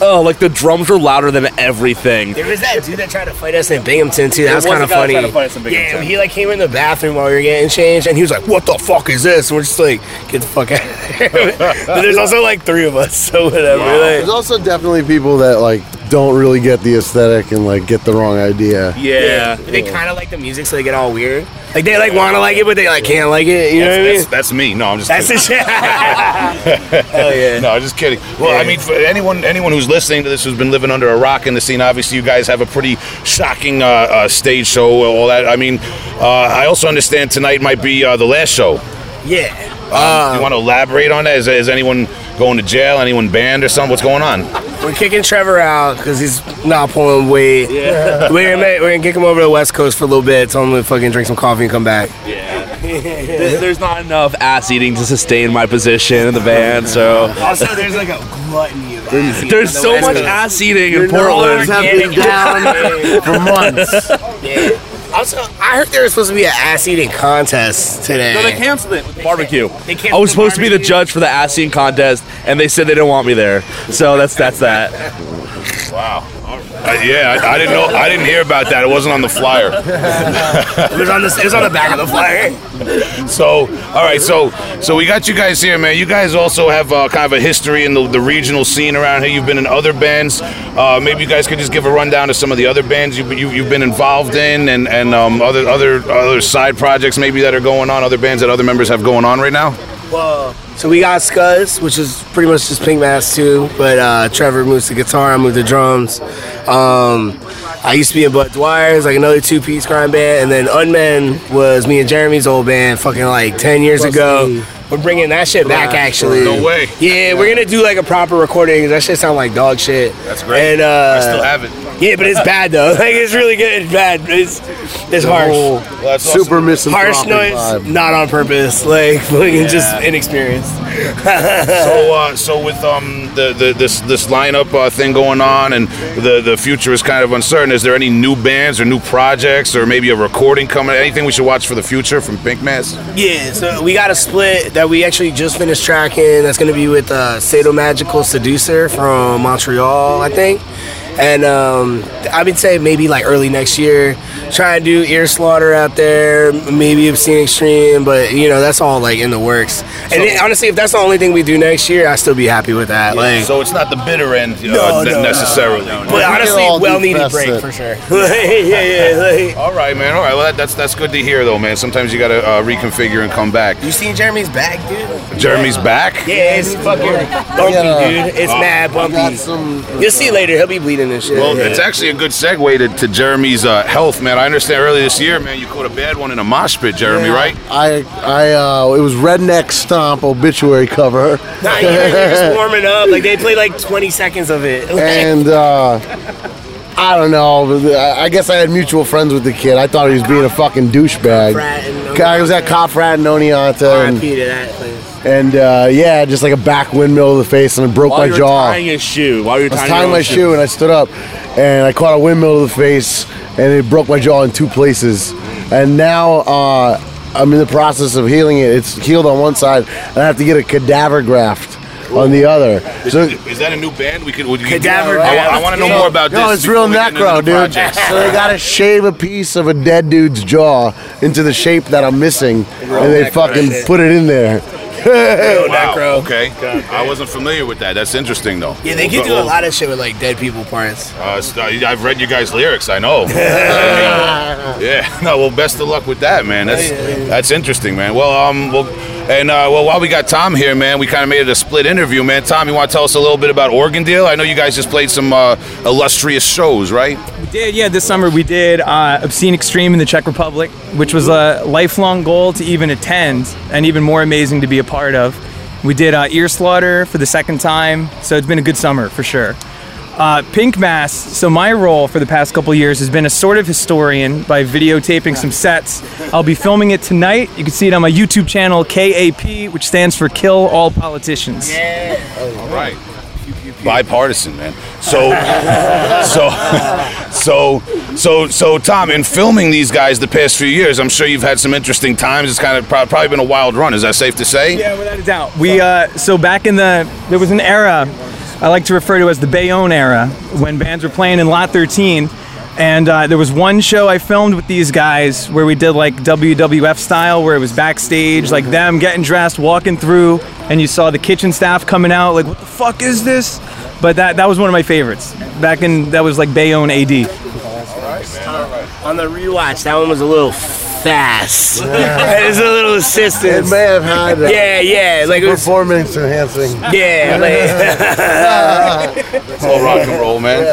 Speaker 8: oh, like the drums were louder than everything.
Speaker 6: There was that dude that tried to fight us in Binghamton too. That was
Speaker 8: was
Speaker 6: kind of funny.
Speaker 8: tried to fight us in
Speaker 6: Yeah, he like came in the bathroom while we were getting changed, and he was like, "What the fuck is this?" And we're just like, "Get the fuck out!" of here." but there's also like three of us, so whatever.
Speaker 7: There's
Speaker 6: Like,
Speaker 7: also definitely people that like don't really get the aesthetic and like get the wrong idea.
Speaker 8: Yeah.
Speaker 6: they kind of like the music, so they get all weird. Like they like want to like it, but they like can't like it. You know what I mean?
Speaker 2: That's, that's me. No, I'm just.
Speaker 6: That's the
Speaker 2: kidding.
Speaker 6: shit. Hell yeah.
Speaker 2: No, I'm just kidding. Well, I mean, for anyone anyone who's listening to this who's been living under a rock in the scene, obviously you guys have a pretty shocking uh, uh, stage show, all that. I mean, uh, I also understand tonight might be uh, the last show.
Speaker 6: Yeah.
Speaker 2: Um, you want to elaborate on that? Is, is anyone going to jail? Anyone banned or something? What's going on?
Speaker 6: We're kicking Trevor out because he's not pulling weight. Yeah. We're, gonna, we're gonna kick him over to the West Coast for a little bit. Tell him to fucking drink some coffee and come back.
Speaker 8: There- There's not enough ass eating to sustain my position in the band, so
Speaker 6: Also, there's like a gluttony of ass eating
Speaker 8: there's
Speaker 6: on the
Speaker 8: so much ass eating in Portland.
Speaker 7: numbers have been down for months.
Speaker 6: Yeah. Also, I heard there was supposed to be an ass eating contest today.
Speaker 8: No, they canceled it with barbecue.
Speaker 6: They canceled
Speaker 8: I was
Speaker 6: the
Speaker 8: supposed to be the judge for the ass eating contest, and they said they didn't want me there. So that's that's that.
Speaker 2: Wow. Uh, yeah, I, I didn't know. I didn't hear about that. It wasn't on the flyer.
Speaker 6: It was on the it was on the back of the flyer.
Speaker 2: So, all right, so so we got you guys here, man. You guys also have uh, kind of a history in the, the regional scene around here. You've been in other bands. Uh, maybe you guys could just give a rundown of some of the other bands you, you, you've been involved in, and and um, other other other side projects maybe that are going on. Other bands that other members have going on right now.
Speaker 6: So we got Scuzz, which is pretty much just Pink Mass too. But uh, Trevor moves to guitar, I move to drums. Um, I used to be in Bud Dwyer's, like another two-piece grind band, and then Unmen was me and Jeremy's old band, fucking like ten years ago. We're bringing that shit back, actually.
Speaker 2: No way.
Speaker 6: Yeah, we're gonna do like a proper recording. 'cause That shit sound like dog shit.
Speaker 2: That's great.
Speaker 6: And uh,
Speaker 2: I still have it.
Speaker 6: yeah, but it's bad though. Like it's really good. It's bad. It's it's harsh.
Speaker 2: Well, that's
Speaker 7: Super misanthropic
Speaker 6: Harsh noise,
Speaker 7: vibe.
Speaker 6: not on purpose. Like fucking just inexperienced.
Speaker 2: So, uh, so with um the, the this this lineup uh, thing going on, and the the future is kind of uncertain. Is there any new bands or new projects, or maybe a recording coming? Anything we should watch for the future from Pink Mass?
Speaker 6: Yeah, so we got a split that we actually just finished tracking. That's going to be with uh, Sadomagical Seducer from Montreal, I think. And um, I would say maybe like early next year. Trying to do ear slaughter out there, maybe obscene extreme, but you know that's all like in the works. And it- honestly, if that's the only thing we do next year, I still be happy with that. Like,
Speaker 2: so it's not the bitter end uh,
Speaker 6: No,
Speaker 2: ne-
Speaker 6: no, no,
Speaker 2: necessarily.
Speaker 6: but honestly,
Speaker 7: all
Speaker 6: well needed break
Speaker 7: it.
Speaker 6: for sure. yeah, yeah. Like,
Speaker 2: All right, man. All right. Well, that, that's that's good to hear, though, man. Sometimes you gotta uh, reconfigure and come back.
Speaker 6: you seen Jeremy's back, dude?
Speaker 2: Jeremy's back.
Speaker 6: Yeah, it's fucking bumpy,
Speaker 7: Yeah.
Speaker 6: dude. It's mad bumpy.
Speaker 7: some-
Speaker 6: You'll see later. He'll be bleeding and shit.
Speaker 2: Well,
Speaker 6: yeah.
Speaker 2: it's actually a good segue to, to Jeremy's uh, health, man. I understand earlier this year, man, you caught a bad one in a mosh pit, Jeremy, right?
Speaker 7: I, I, uh, it was Redneck Stomp obituary cover,
Speaker 6: Nah, yeah, they're just warming up. Like they played like 20 seconds of it.
Speaker 7: and uh, I don't know. I I guess I had mutual friends with the kid. I thought he was being a fucking douchebag.
Speaker 6: Frat and-
Speaker 7: I was at Cop Rat in Oneonta, and,
Speaker 6: R.I.P. to that place.
Speaker 7: and uh, yeah, just like a back windmill to the face, and it broke
Speaker 8: While
Speaker 7: my
Speaker 8: you were
Speaker 7: jaw.
Speaker 8: tying his shoe. While you were
Speaker 7: I was
Speaker 8: tying,
Speaker 7: tying
Speaker 8: your
Speaker 7: my
Speaker 8: own
Speaker 7: shoe and I stood up and I caught a windmill to the face and it broke my jaw in two places. And now uh, I'm in the process of healing it. It's healed on one side and I have to get a cadaver graft on the other. So
Speaker 2: Is that a new band? We could. Would you,
Speaker 6: Cadaver
Speaker 2: I,
Speaker 6: Graft.
Speaker 2: want to know more about this.
Speaker 7: no, it's real
Speaker 2: we get into
Speaker 7: necro, dude. So they gotta shave a piece of a dead dude's jaw into the shape that I'm missing, and they fucking put it in there.
Speaker 6: Real
Speaker 2: Wow.
Speaker 6: necro.
Speaker 2: Okay. I wasn't familiar with that. That's interesting, though.
Speaker 6: Yeah, they can do a lot of shit with like dead people parts.
Speaker 2: Uh, uh, I've read you guys' lyrics. I know. yeah. No. Well, best of luck with that, man. That's that's interesting, man. Well, um, well, and uh, well, while we got Tom here, man, we kind of made it a split interview, man. Tom, you want to tell us a little bit about Organ Deal? I know you guys just played some uh, illustrious shows, right?
Speaker 9: We did, yeah. This summer we did uh, Obscene Extreme in the Czech Republic, which was a lifelong goal to even attend, and even more amazing to be a part of. We did uh, Ear Slaughter for the second time, so it's been a good summer for sure. Uh, Pink Mass. So my role for the past couple years has been a sort of historian by videotaping some sets. I'll be filming it tonight. You can see it on my YouTube channel KAP, which stands for Kill All Politicians. Yeah.
Speaker 2: All right. Bipartisan, man. So, so, so, so, so, Tom, in filming these guys the past few years, I'm sure you've had some interesting times. It's kind of prob- probably been a wild run. Is that safe to say?
Speaker 9: Yeah, without a doubt. We uh, so back in the there was an era I like to refer to as the Bayonne era when bands were playing in Lot 13. And uh, there was one show I filmed with these guys where we did like WWF style, where it was backstage, like them getting dressed, walking through, and you saw the kitchen staff coming out, like, what the fuck is this? But that, that was one of my favorites. Back in, that was like Bayonne AD.
Speaker 6: On the rewatch, that one was a little fast. It's a little assistance.
Speaker 7: It
Speaker 6: assistance.
Speaker 7: may have had uh,
Speaker 6: Yeah, yeah, like it was.
Speaker 7: performance enhancing.
Speaker 6: Yeah, like,
Speaker 2: It's all rock and roll, man.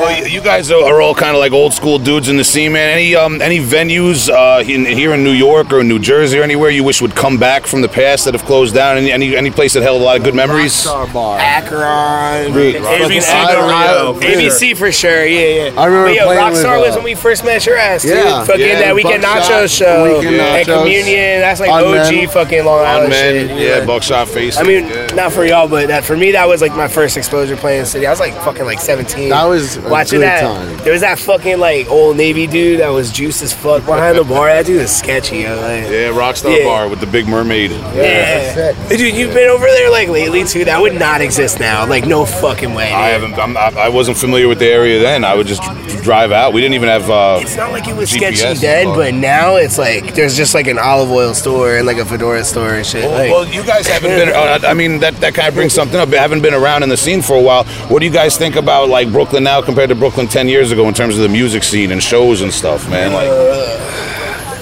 Speaker 2: well, you, you guys are, are all kind of like old school dudes in the scene, man. Any um any venues uh, in, here in New York or in New Jersey or anywhere you wish would come back from the past that have closed down? Any any, any place that held a lot of good memories?
Speaker 7: Star bar.
Speaker 6: Akron,
Speaker 7: Dude,
Speaker 6: ABC,
Speaker 7: I- I-
Speaker 6: ABC for sure. Yeah, yeah.
Speaker 7: I remember
Speaker 6: but yeah,
Speaker 7: playing
Speaker 6: Rockstar
Speaker 7: with,
Speaker 6: was
Speaker 7: uh,
Speaker 6: when we first met your ass, dude.
Speaker 7: Yeah.
Speaker 6: fucking
Speaker 2: Yeah,
Speaker 6: that weekend
Speaker 7: Buckshot,
Speaker 6: nacho show
Speaker 7: Weekend
Speaker 6: and
Speaker 7: Nachos,
Speaker 6: communion. That's like
Speaker 7: Unmen.
Speaker 6: OG fucking Long Island
Speaker 2: men,
Speaker 6: shit.
Speaker 2: yeah, buckshot face.
Speaker 6: I mean,
Speaker 2: yeah.
Speaker 6: not for y'all, but that for me, that was like my first exposure playing city. I was like fucking like 17.
Speaker 7: That was a
Speaker 6: watching
Speaker 7: good
Speaker 6: that.
Speaker 7: time.
Speaker 6: There was that fucking like old Navy dude that was juice as fuck behind the bar. That dude is sketchy. Yo, like,
Speaker 2: yeah, Rockstar
Speaker 6: Yeah.
Speaker 2: Bar with the big mermaid.
Speaker 6: yeah. Dude, you've been over there like lately too. That would not exist now. Like no fucking way.
Speaker 2: I haven't. I'm, I I wasn't familiar with the area then. I would just drive out. We didn't even have. Uh,
Speaker 6: It's not like it was
Speaker 2: GPS,
Speaker 6: sketchy then,
Speaker 2: but-
Speaker 6: but now it's like there's just like an olive oil store and like a fedora store and shit.
Speaker 2: well,
Speaker 6: like,
Speaker 2: well, you guys haven't been. Uh, I mean, that, that kind of brings something up. You haven't been around in the scene for a while. What do you guys think about like Brooklyn now compared to Brooklyn ten years ago in terms of the music scene and shows and stuff, man? Like,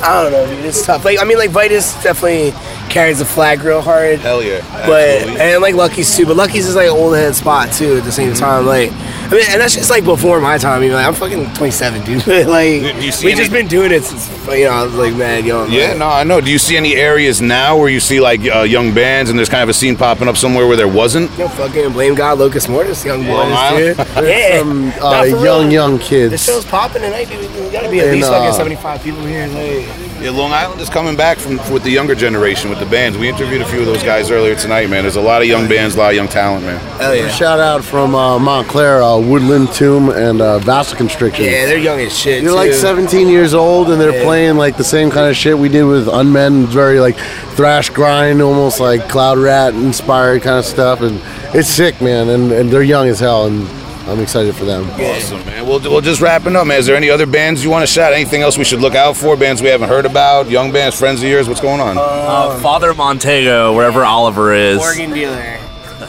Speaker 6: I don't know, dude. It's tough. Like I mean, like Vitus definitely carries the flag real hard.
Speaker 2: hell yeah.
Speaker 6: But
Speaker 2: absolutely.
Speaker 6: and like Lucky's too, but Lucky's is like an old head spot too at the same time. Like I mean, and that's just like before my time. You know, like, I'm fucking 27, dude. like
Speaker 2: Do you
Speaker 6: we
Speaker 2: any-
Speaker 6: just been doing it since you know I was like mad young.
Speaker 2: Yeah,
Speaker 6: like,
Speaker 2: no, I know. Do you see any areas now where you see like uh, young bands and there's kind of a scene popping up somewhere where there wasn't?
Speaker 6: You know, fucking blame God, Locust Mortis, young
Speaker 2: Long
Speaker 6: boys,
Speaker 2: Island?
Speaker 6: dude. yeah,
Speaker 7: Some
Speaker 6: Nah,
Speaker 7: uh,
Speaker 6: for real.
Speaker 7: young, young
Speaker 6: The
Speaker 7: kids.
Speaker 6: show's popping tonight, dude. We gotta be at
Speaker 7: And,
Speaker 6: least
Speaker 7: uh,
Speaker 6: fucking 75 people here. Like,
Speaker 2: Yeah, Long Island is coming back from with the younger generation with the bands. We interviewed a few of those guys earlier tonight, man. There's a lot of young bands, a lot of young talent, man.
Speaker 6: hell yeah.
Speaker 7: Shout out from uh, Montclair, uh, Woodland Tomb, and uh, Vasoconstriction.
Speaker 6: Yeah, they're young as shit.
Speaker 7: They're
Speaker 6: too.
Speaker 7: like 17 years old, and they're
Speaker 6: Yeah.
Speaker 7: playing like the same kind of shit we did with Unmen. Very like thrash grind, almost like Cloud Rat inspired kind of stuff, and it's sick, man. And, and they're young as hell, and I'm excited for them.
Speaker 2: Awesome, man. We'll, we'll just wrapping up, man. Is there any other bands you want to shout? Anything else we should look out for? Bands we haven't heard about? Young bands, friends of yours? What's going on?
Speaker 8: Uh, Father Montego, wherever Oliver is.
Speaker 6: Organ dealer.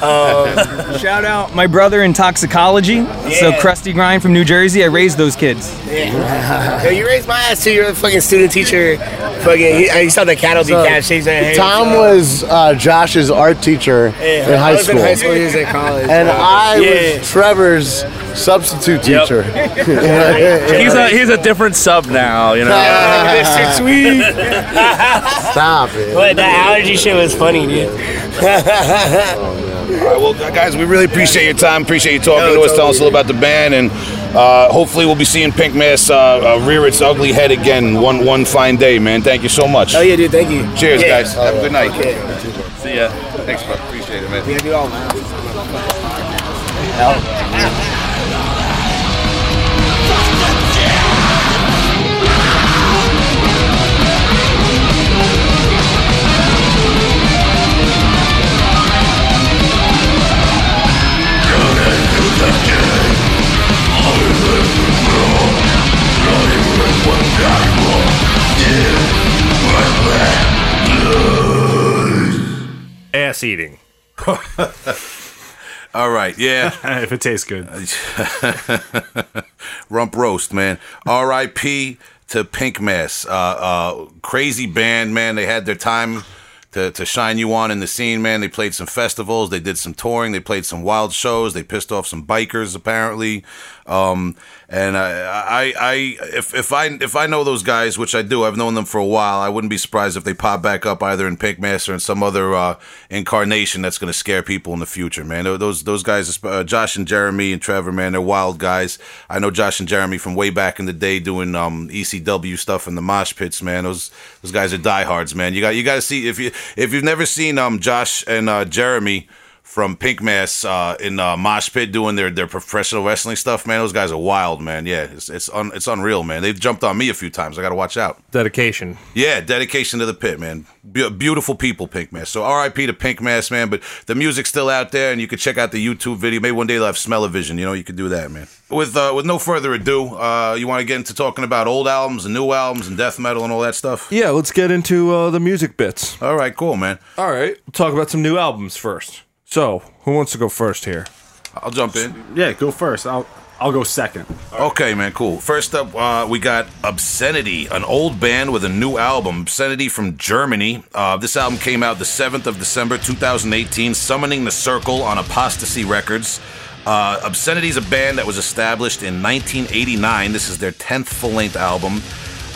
Speaker 9: Shout out my brother in toxicology. So
Speaker 6: Yeah.
Speaker 9: Krusty Grind from New Jersey. I raised those kids.
Speaker 6: Yeah. Yo, you raised my ass too. You're a fucking student teacher. Fucking, you, you saw the cattle be
Speaker 7: So,
Speaker 6: cat shakes their head.
Speaker 7: Tom was uh, Josh's art teacher
Speaker 6: Yeah,
Speaker 7: in high
Speaker 6: I was
Speaker 7: school.
Speaker 6: in high school. He was in college.
Speaker 7: And I
Speaker 6: yeah.
Speaker 7: was Trevor's substitute teacher.
Speaker 8: He's a he's a different sub now, you know.
Speaker 6: This shit's sweet.
Speaker 7: Stop it.
Speaker 6: But that allergy shit was funny, dude.
Speaker 2: All right, well, guys, we really appreciate your time. Appreciate you talking
Speaker 6: Yo,
Speaker 2: to us, telling us a
Speaker 6: totally.
Speaker 2: little about the band, and uh, hopefully we'll be seeing Pink Mass uh, uh, rear its ugly head again one one fine day, man. Thank you so much.
Speaker 6: Oh yeah, dude. Thank you.
Speaker 2: Cheers,
Speaker 6: Yeah.
Speaker 2: guys. Have a good night.
Speaker 6: Okay.
Speaker 8: See ya.
Speaker 2: Thanks, bro. Appreciate it, man.
Speaker 6: Yeah, dude, all man.
Speaker 1: Ass eating.
Speaker 2: All right, yeah.
Speaker 3: if it tastes good.
Speaker 2: Rump roast, man. R.I.P. to Pink Mass. Uh, uh, crazy band, man. They had their time to, to shine you on in the scene, man. They played some festivals. They did some touring. They played some wild shows. They pissed off some bikers, apparently. Um, and I, I, I, if, if I, if I know those guys, which I do, I've known them for a while. I wouldn't be surprised if they pop back up either in Pink Mass or in some other uh, incarnation that's going to scare people in the future, man. Those, those guys, uh, Josh and Jeremy and Trevor, man, they're wild guys. I know Josh and Jeremy from way back in the day doing um, ECW stuff in the mosh pits, man. Those, those guys are diehards, man. You got, you got to see if you, if you've never seen um, Josh and uh, Jeremy from Pink Mass uh, in uh, Mosh Pit doing their, their professional wrestling stuff, man. Those guys are wild, man. Yeah, it's it's, un, it's unreal, man. They've jumped on me a few times. I got to watch out.
Speaker 1: Dedication.
Speaker 2: Yeah, dedication to the pit, man. Be- beautiful people, Pink Mass. So R.I.P. to Pink Mass, man. But the music's still out there, and you can check out the YouTube video. Maybe one day they'll have Smell-O-Vision. You know, you could do that, man. With uh, with no further ado, uh, you want to get into talking about old albums and new albums and death metal and all that stuff?
Speaker 1: Yeah, let's get into uh, the music bits.
Speaker 2: All right, cool, man.
Speaker 1: All right, we'll talk about some new albums first. So, who wants to go first here?
Speaker 2: I'll jump in.
Speaker 3: Yeah, go first. I'll I'll go second.
Speaker 2: Okay, man, cool. First up, uh, we got Obscenity, an old band with a new album. Obscenity from Germany. Uh, this album came out the 7th of December 2018, Summoning the Circle on Apostasy Records. Uh, Obscenity is a band that was established in 1989. This is their 10th full length album.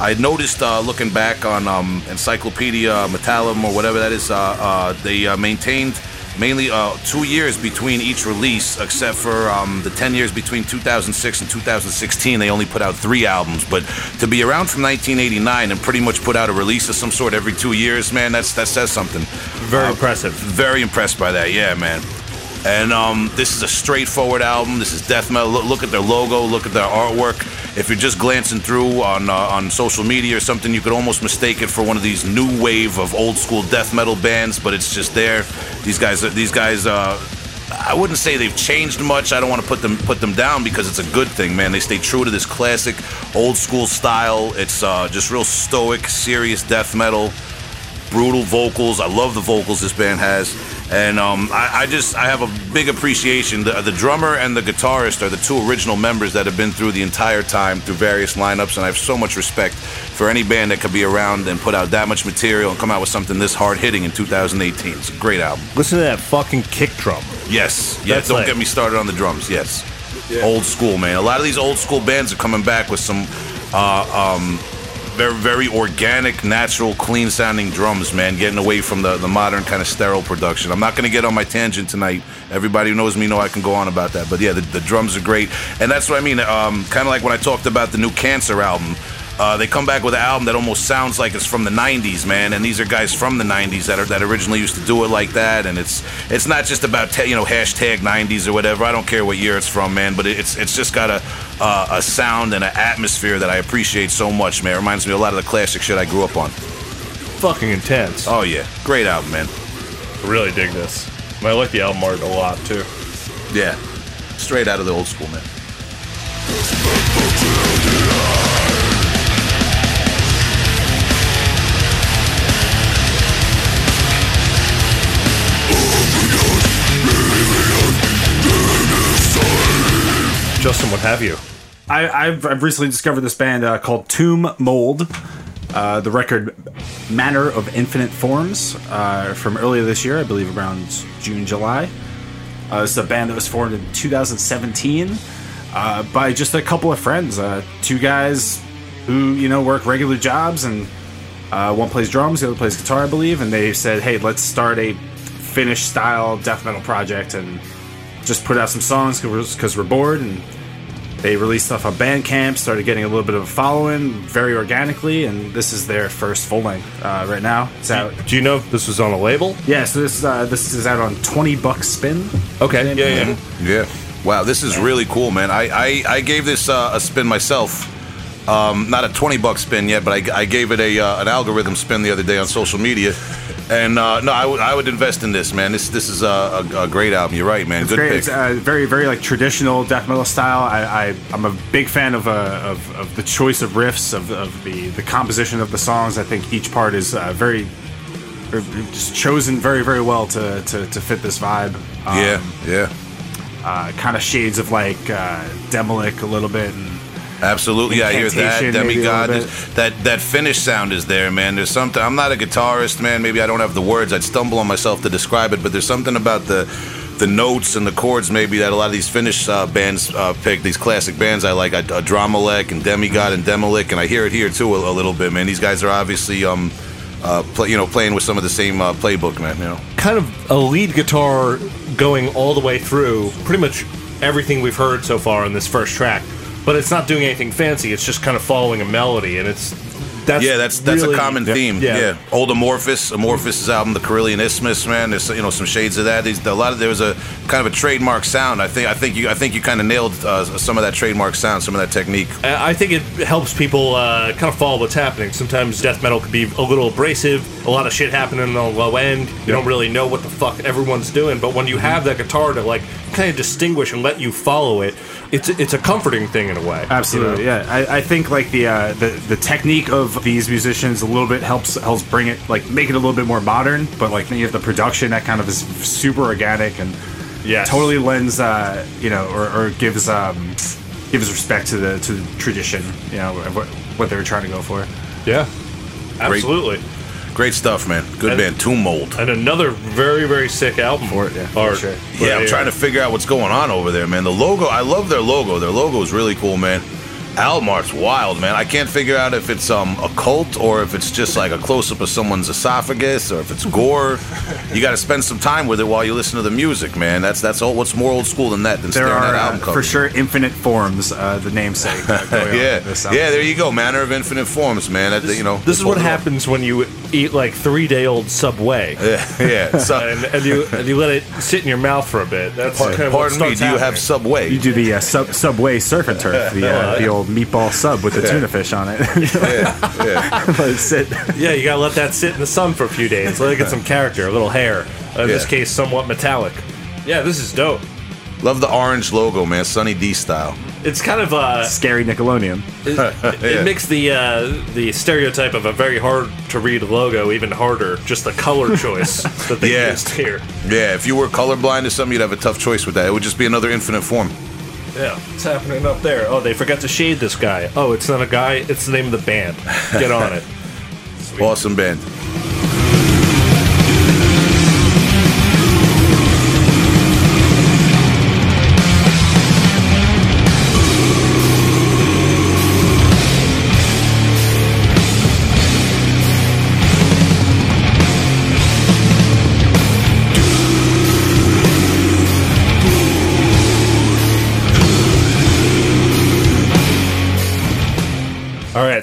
Speaker 2: I noticed uh, looking back on um, Encyclopedia Metallum or whatever that is, uh, uh, they uh, maintained mainly uh, two years between each release, except for um, the 10 years between 2006 and 2016. They only put out three albums, but to be around from 1989 and pretty much put out a release of some sort every two years, man, that's that says something.
Speaker 1: Very
Speaker 2: Uh,
Speaker 1: impressive.
Speaker 2: Very impressed by that, yeah, man. And um, this is a straightforward album. This is death metal. Look, look at their logo. Look at their artwork. If you're just glancing through on uh, on social media or something, you could almost mistake it for one of these new wave of old school death metal bands. But it's just there. These guys. These guys. Uh, I wouldn't say they've changed much. I don't want to put them put them down because it's a good thing, man. They stay true to this classic old school style. It's uh, just real stoic, serious death metal brutal vocals. I love the vocals this band has, and um, I, I just I have a big appreciation. The, the drummer and the guitarist are the two original members that have been through the entire time through various lineups, and I have so much respect for any band that could be around and put out that much material and come out with something this hard hitting in 2018. It's a great album.
Speaker 1: Listen to that fucking kick drum.
Speaker 2: Yes, yeah.
Speaker 1: That's
Speaker 2: don't
Speaker 1: like-
Speaker 2: get me started on the drums. Yes, old school man. A lot of these old school bands are coming back with some. Uh, um, very, very organic, natural, clean sounding drums, man. Getting away from the, the modern kind of sterile production. I'm not going to get on my tangent tonight. Everybody who knows me know I can go on about that. But yeah, the, the drums are great. And that's what I mean. Um, kind of like when I talked about the new Cancer album. Uh, they come back with an album that almost sounds like it's from the '90s, man. And these are guys from the '90s that are that originally used to do it like that. And it's it's not just about te- you know hashtag '90s or whatever. I don't care what year it's from, man. But it's it's just got a uh, a sound and an atmosphere that I appreciate so much, man. It reminds me a lot of the classic shit I grew up on.
Speaker 1: Fucking intense.
Speaker 2: Oh yeah, great album, man.
Speaker 1: I really dig this. I like the album art a lot too.
Speaker 2: Yeah. Straight out of the old school, man.
Speaker 1: Justin, what have you?
Speaker 3: I, I've, I've recently discovered this band uh, called Tomb Mold. Uh, the record Manner of Infinite Forms uh, from earlier this year, I believe around June, July. Uh, it's a band that was formed in 2017 uh, by just a couple of friends. Uh, two guys who, you know, work regular jobs, and one plays drums, the other plays guitar, I believe. And they said, hey, let's start a Finnish style death metal project and just put out some songs because we're bored. And they released stuff on Bandcamp, started getting a little bit of a following very organically, and this is their first full length uh, right now. It's out.
Speaker 1: Do you know if this was on a label?
Speaker 3: Yeah, so this uh, this is out on Twenty Bucks Spin.
Speaker 1: Okay.
Speaker 2: Yeah, yeah, yeah. Wow, this is really cool, man. I I, I gave this uh, a spin myself. Um, not a twenty buck spin yet, but I, I gave it a uh, an algorithm spin the other day on social media, and uh, no, I would invest in this, man. This this is a, a, a great album. You're right, man.
Speaker 3: It's
Speaker 2: Good
Speaker 3: great.
Speaker 2: pick.
Speaker 3: It's uh, very, very like traditional death metal style. I, I I'm a big fan of, uh, of of the choice of riffs, of, of the the composition of the songs. I think each part is uh, very, very- just chosen very, very well to to, to fit this vibe. Um,
Speaker 2: yeah, yeah.
Speaker 3: uh, kind of shades of like uh, Demilich a little bit. And
Speaker 2: Absolutely, yeah, I hear that.
Speaker 3: Incantation, maybe a
Speaker 2: Demigod, that that Finnish sound is there, man. There's something. I'm not a guitarist, man. Maybe I don't have the words. I'd stumble on myself to describe it, but there's something about the the notes and the chords, maybe that a lot of these Finnish uh, bands uh, pick. These classic bands I like, uh, Adramelech and Demigod and Demilich, and I hear it here too a, a little bit, man. These guys are obviously, um, uh, play, you know, playing with some of the same uh, playbook, man. You know.
Speaker 1: Kind of a lead guitar going all the way through pretty much everything we've heard so far in this first track. But it's not doing anything fancy. It's just kind of following a melody, and it's that's
Speaker 2: yeah, that's that's
Speaker 1: really-
Speaker 2: a common theme.
Speaker 1: Yeah.
Speaker 2: Yeah. old Amorphis, Amorphis' album, The Karelian Isthmus, man. There's you know some shades of that. There's a lot of there was a kind of a trademark sound. I think I think you I think you kind of nailed uh, some of that trademark sound, some of that technique.
Speaker 1: I I think it helps people uh, kind of follow what's happening. Sometimes death metal can be a little abrasive, a lot of shit happening on the low end. You don't really know what the fuck everyone's doing, but when you have that guitar to like kind of distinguish and let you follow it, it's it's a comforting thing in a way.
Speaker 3: Absolutely,
Speaker 1: you know?
Speaker 3: yeah. I, I think like the, uh, the the technique of these musicians a little bit helps helps bring it like make it a little bit more modern, but like then you have the production that kind of is super organic and
Speaker 1: yeah,
Speaker 3: totally lends uh, you know or, or gives um, gives respect to the to the tradition you know what, what they were trying to go for.
Speaker 1: Yeah, absolutely.
Speaker 2: Great stuff, man. Good
Speaker 1: And-
Speaker 2: band, Tomb Mold.
Speaker 1: And another very very sick album
Speaker 3: For it, yeah, for
Speaker 1: art.
Speaker 3: sure.
Speaker 2: Yeah, I'm trying to figure out what's going on over there, man. The logo, I love their logo. Their logo is really cool, man. Almart's wild, man. I can't figure out if it's um a cult or if it's just like a close up of someone's esophagus or if it's gore. You got to spend some time with it while you listen to the music, man. That's that's all. What's more old school than that? Than
Speaker 3: There
Speaker 2: staring
Speaker 3: are
Speaker 2: at
Speaker 3: uh,
Speaker 2: album
Speaker 3: for sure infinite forms, uh, the namesake. Uh,
Speaker 2: yeah,
Speaker 3: with this album.
Speaker 2: yeah. There you go. Manner of infinite forms, man. That, you know,
Speaker 1: This is what
Speaker 2: pulled it off.
Speaker 1: happens when you eat like three day old Subway.
Speaker 2: Yeah, yeah. So,
Speaker 1: and, and you and you let it sit in your mouth for a bit. That's kind of what
Speaker 2: pardon me.
Speaker 1: starts
Speaker 2: Do you have. Subway?
Speaker 3: You do the uh, sub, Subway surf and turf, the, uh, the old meatball sub with the tuna fish on it.
Speaker 2: yeah, yeah.
Speaker 3: Let it sit.
Speaker 1: Yeah, you gotta let that sit in the sun for a few days. Let it get some character, a little hair. In this case, somewhat metallic. Yeah, this is dope.
Speaker 2: Love the orange logo, man. Sunny D style.
Speaker 1: It's kind of uh,
Speaker 3: Scary Nickelodeon.
Speaker 1: it,
Speaker 2: Yeah.
Speaker 1: it makes the uh, the stereotype of a very hard to read logo even harder. Just the color choice that they
Speaker 2: Yeah.
Speaker 1: used here.
Speaker 2: Yeah, if you were colorblind or something, you'd have a tough choice with that. It would just be another infinite form.
Speaker 1: Yeah, what's happening up there? Oh, they forgot to shade this guy. Oh, it's not a guy. It's the name of the band. Get on it.
Speaker 2: Awesome band.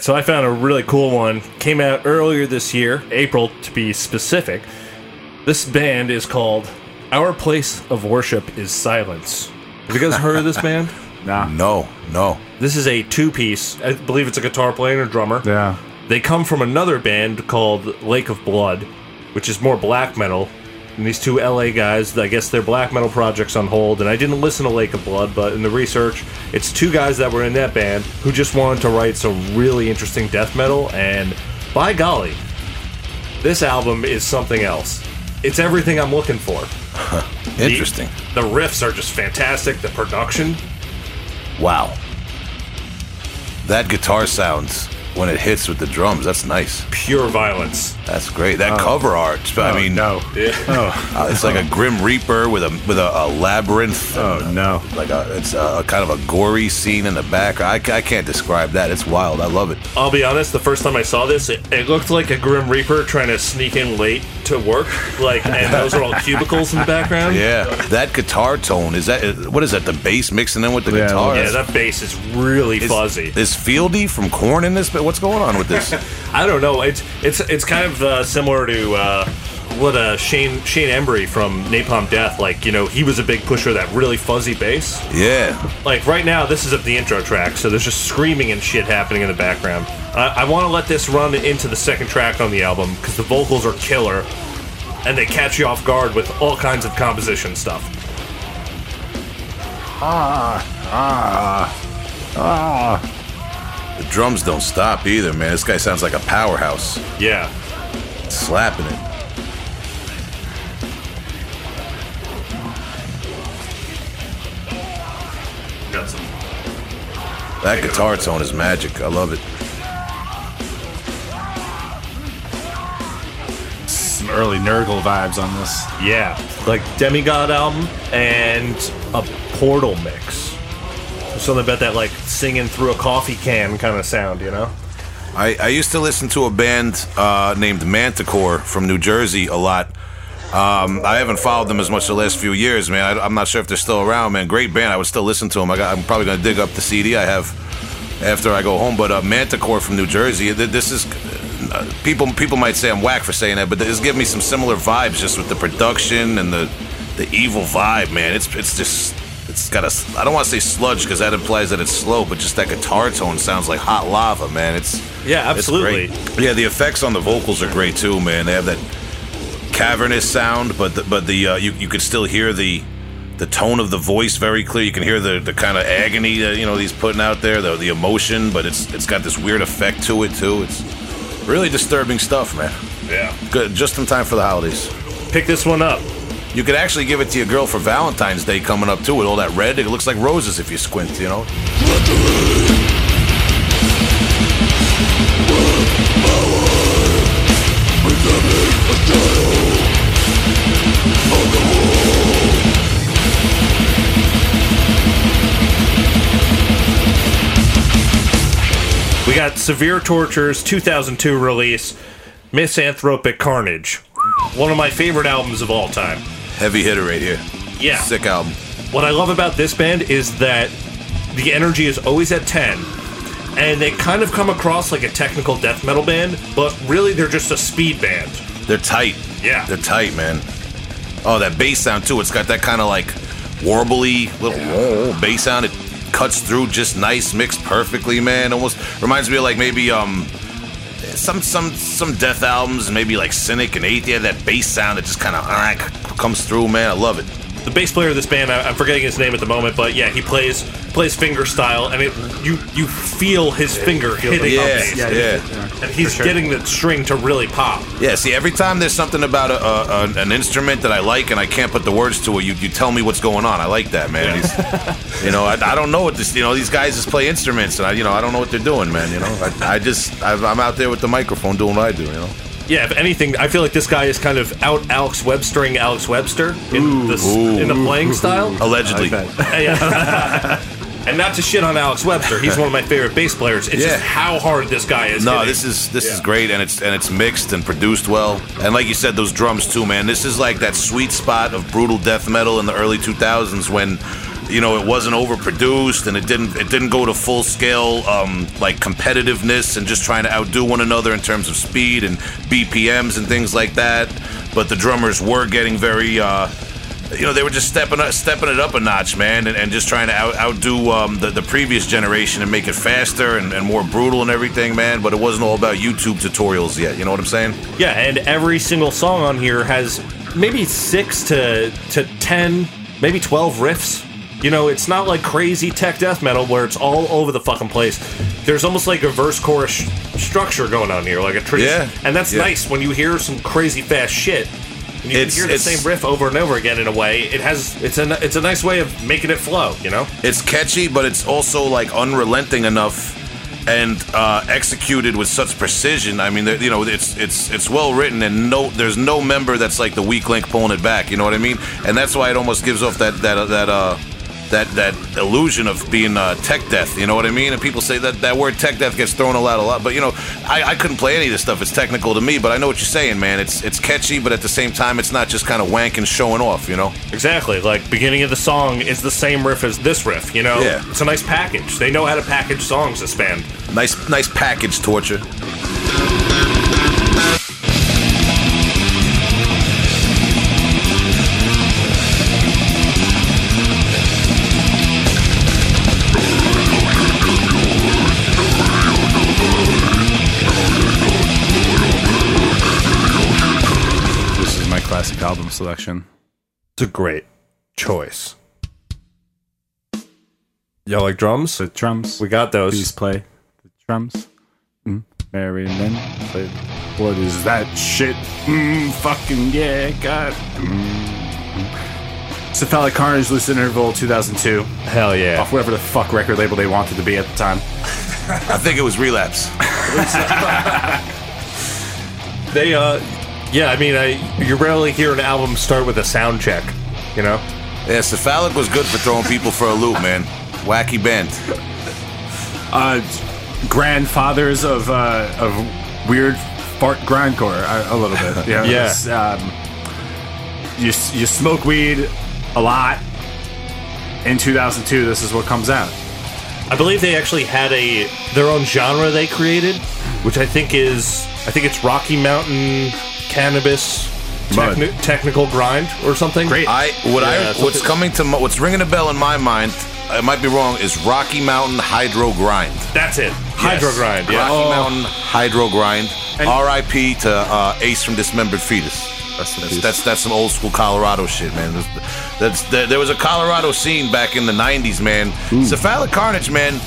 Speaker 1: So I found a really cool one. Came out earlier this year, April to be specific. This band is called Our Place of Worship is Silence. Have you guys heard of this band?
Speaker 3: Nah.
Speaker 2: No, no.
Speaker 1: This is a two piece. I believe it's a guitar player and a drummer.
Speaker 3: Yeah.
Speaker 1: They come from another band called Lake of Blood, which is more black metal. And these two LA guys. I guess their black metal project's on hold, and I didn't listen to Lake of Blood, but in the research, it's two guys that were in that band who just wanted to write some really interesting death metal, and by golly, this album is something else. It's everything I'm looking for.
Speaker 2: Interesting.
Speaker 1: The, the riffs are just fantastic. The production,
Speaker 2: Wow. That guitar sounds when it hits with the drums. That's nice.
Speaker 1: pure violence.
Speaker 2: That's great. That cover art. I mean,
Speaker 3: no.
Speaker 2: uh, it's like a grim reaper with a with a, a labyrinth.
Speaker 3: Oh
Speaker 2: and,
Speaker 3: no.
Speaker 2: Like a, it's a, kind of a gory scene in the back. I, I can't describe that. It's wild. I love it.
Speaker 1: I'll be honest. The first time I saw this, it, it looked like a Grim Reaper trying to sneak in late to work. Like, and those are all cubicles in the background.
Speaker 2: Yeah, that guitar tone is that. What is that? The bass mixing in with the
Speaker 3: Yeah,
Speaker 2: guitar.
Speaker 1: Yeah, that bass is really
Speaker 2: is,
Speaker 1: fuzzy.
Speaker 2: Is Fieldy from Korn in this? But what's going on with this?
Speaker 1: I don't know. It's it's it's kind of uh, similar to uh, what uh, Shane Shane Embury from Napalm Death. Like you know, he was a big pusher of that really fuzzy bass.
Speaker 2: yeah,
Speaker 1: Like right now, this is at the intro track, so there's just screaming and shit happening in the background. I, I want to let this run into the second track on the album because the vocals are killer, and they catch you off guard with all kinds of composition stuff.
Speaker 2: The drums don't stop either, man. This guy sounds like a powerhouse,
Speaker 1: Yeah,
Speaker 2: slapping it.
Speaker 1: got some.
Speaker 2: That guitar tone is magic. I love it.
Speaker 3: Some early Nurgle vibes on this.
Speaker 1: Yeah, like Demigod album and a Portal mix. Something about that like singing through a coffee can kind of sound, you know?
Speaker 2: I, I used to listen to a band uh, named Manticore from New Jersey a lot. Um, I haven't followed them as much the last few years, man. I, am not sure if they're still around, man. Great band. I would still listen to them. I I'm probably going to dig up the CD I have after I go home. But uh, Manticore from New Jersey, this is. Uh, people people might say I'm whack for saying that, but this gives me some similar vibes just with the production and the the evil vibe, man. It's it's just it's got a I don't want to say sludge because that implies that it's slow, but just that guitar tone sounds like hot lava, man. It's
Speaker 1: Yeah, absolutely.
Speaker 2: great. Yeah, the effects on the vocals are great too, man. They have that cavernous sound, but the, but the uh, you you could still hear the the tone of the voice very clear. You can hear the, the kind of agony that you know he's putting out there, the the emotion, but it's it's got this weird effect to it too. It's really disturbing stuff, man.
Speaker 1: Yeah.
Speaker 2: Good, just in time for the holidays.
Speaker 1: Pick this one up.
Speaker 2: You could actually give it to your girl for Valentine's Day coming up too, with all that red. It looks like roses if you squint, you know.
Speaker 1: We got Severe Torture's 2002 release, Misanthropic Carnage. One of my favorite albums of all time.
Speaker 2: Heavy hitter right here.
Speaker 1: Yeah.
Speaker 2: Sick album.
Speaker 1: What I love about this band is that the energy is always at 10, and they kind of come across like a technical death metal band, but really they're just a speed band.
Speaker 2: They're tight.
Speaker 1: Yeah.
Speaker 2: They're tight, man. Oh, that bass sound too. It's got that kind of like warbly little bass sound. It cuts through just nice, mixed perfectly, man. Almost reminds me of like maybe um some some some death albums, maybe like Cynic and. Yeah, that bass sound that just kind of comes through, man. I love it.
Speaker 1: The bass player of this band, I- I'm forgetting his name at the moment, but yeah, he plays plays finger style, and it you you feel his finger hitting on
Speaker 2: Yeah,
Speaker 1: bass,
Speaker 2: yeah.
Speaker 1: and he's getting the string to really pop.
Speaker 2: Yeah, see, every time there's something about a, a, a, an instrument that I like and I can't put the words to it, you, you tell me what's going on. I like that, man. These- you know, I, I don't know what this. You know, these guys just play instruments, and I, you know, I don't know what they're doing, man. You know, I, I just I, I'm out there with the microphone doing what I do. You know.
Speaker 1: Yeah, if anything, I feel like this guy is kind of out Alex Webstering Alex Webster in the s- in the playing style.
Speaker 2: Allegedly.
Speaker 1: And not to shit on Alex Webster, he's one of my favorite bass players. It's
Speaker 2: Yeah.
Speaker 1: just how hard this guy is.
Speaker 2: No,
Speaker 1: hitting.
Speaker 2: this is this is great, and it's and it's mixed and produced well. And like you said, those drums too, man. This is like that sweet spot of brutal death metal in the early 2000s when, you know, it wasn't overproduced and it didn't it didn't go to full scale um, like competitiveness and just trying to outdo one another in terms of speed and BPMs and things like that. But the drummers were getting very. Uh, you know, they were just stepping up, stepping it up a notch, man, and, and just trying to out, outdo um, the, the previous generation and make it faster and, and more brutal and everything, man. But it wasn't all about YouTube tutorials yet. You know what I'm saying?
Speaker 1: Yeah, and every single song on here has maybe six to to ten, maybe twelve riffs. You know, it's not like crazy tech death metal where it's all over the fucking place. There's almost like a verse chorus structure going on here, like a tradition.
Speaker 2: Yeah,
Speaker 1: And that's
Speaker 2: yeah.
Speaker 1: nice when you hear some crazy fast shit. And you
Speaker 2: It's-
Speaker 1: can hear the same riff over and over again in a way. It has it's a it's a nice way of making it flow. You know.
Speaker 2: It's catchy, but it's also like unrelenting enough and uh, executed with such precision. I mean, you know, it's it's it's well written, and no, there's no member that's like the weak link pulling it back. You know what I mean? And that's why it almost gives off that that that uh. That, that illusion of being uh, tech death, you know what I mean? And people say that that word tech death gets thrown a lot, a lot. But you know, I, I couldn't play any of this stuff. It's technical to me, but I know what you're saying, man. It's it's catchy, but at the same time, it's not just kind of wank and showing off, you know?
Speaker 1: Exactly. Like beginning of the song is the same riff as this riff. You know.
Speaker 2: Yeah.
Speaker 1: It's a nice package. They know how to package songs. This band.
Speaker 2: Nice, nice package torture.
Speaker 3: Album selection.
Speaker 1: It's a great choice. Y'all like drums?
Speaker 3: The drums.
Speaker 1: We got those.
Speaker 3: Please play the drums. Mm, Mary Lynn. Play. What is that shit? Mm, fucking yeah, God. Mm. Cephalic Carnage, Lucid Interval 2002.
Speaker 1: Hell yeah.
Speaker 3: Off whatever the fuck record label they wanted to be at the time.
Speaker 2: I think it was relapse.
Speaker 1: They uh yeah, I mean I you rarely hear an album start with a sound check, you know?
Speaker 2: Yeah, Cephalic was good for throwing people for a loop, man. Wacky band.
Speaker 3: Uh, grandfathers of uh, of weird fart grindcore a, a little bit. Yeah.
Speaker 1: Yeah.
Speaker 3: Um, you you smoke weed a lot. In 2002, this is what comes out.
Speaker 1: I believe they actually had a their own genre they created, which I think is I think it's Rocky Mountain cannabis techni- technical grind or something.
Speaker 3: Great.
Speaker 2: I what
Speaker 1: Yeah,
Speaker 2: I what's
Speaker 1: something-
Speaker 2: coming to my, what's ringing a bell in my mind. I might be wrong. Is Rocky Mountain Hydro Grind?
Speaker 1: That's it. Hydro grind, yeah.
Speaker 2: Rocky Mountain Hydro Grind. R.I.P. to uh, Ace from Dismembered Fetus. That's, that's that's some old school Colorado shit, man. That's, that's there, there was a Colorado scene back in the '90s, man. Cephalic Carnage, man.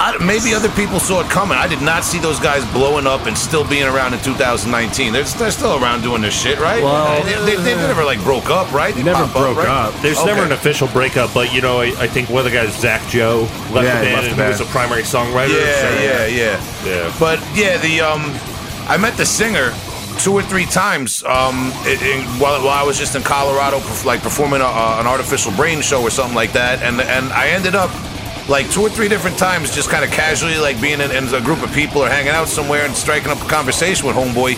Speaker 2: I, maybe other people saw it coming. I did not see those guys blowing up and still being around in 2019. They're, they're still around doing this shit, right?
Speaker 3: Well,
Speaker 2: they, they, they never like broke up, right? They
Speaker 3: never broke
Speaker 2: right?
Speaker 3: up.
Speaker 1: There's
Speaker 2: Okay.
Speaker 1: never an official breakup, but you know, I, I think one of the guys, Zach Joe, left
Speaker 3: Yeah,
Speaker 1: the
Speaker 3: he
Speaker 1: band and he was a primary songwriter.
Speaker 2: Yeah,
Speaker 1: so-
Speaker 2: yeah, yeah,
Speaker 1: Yeah.
Speaker 2: But yeah, the um, I met the singer two or three times um, while, while I was just in Colorado, like performing a, a, an artificial brain show or something like that, and and I ended up. Like two or three different times, just kind of casually, like being in, in a group of people or hanging out somewhere and striking up a conversation with homeboy,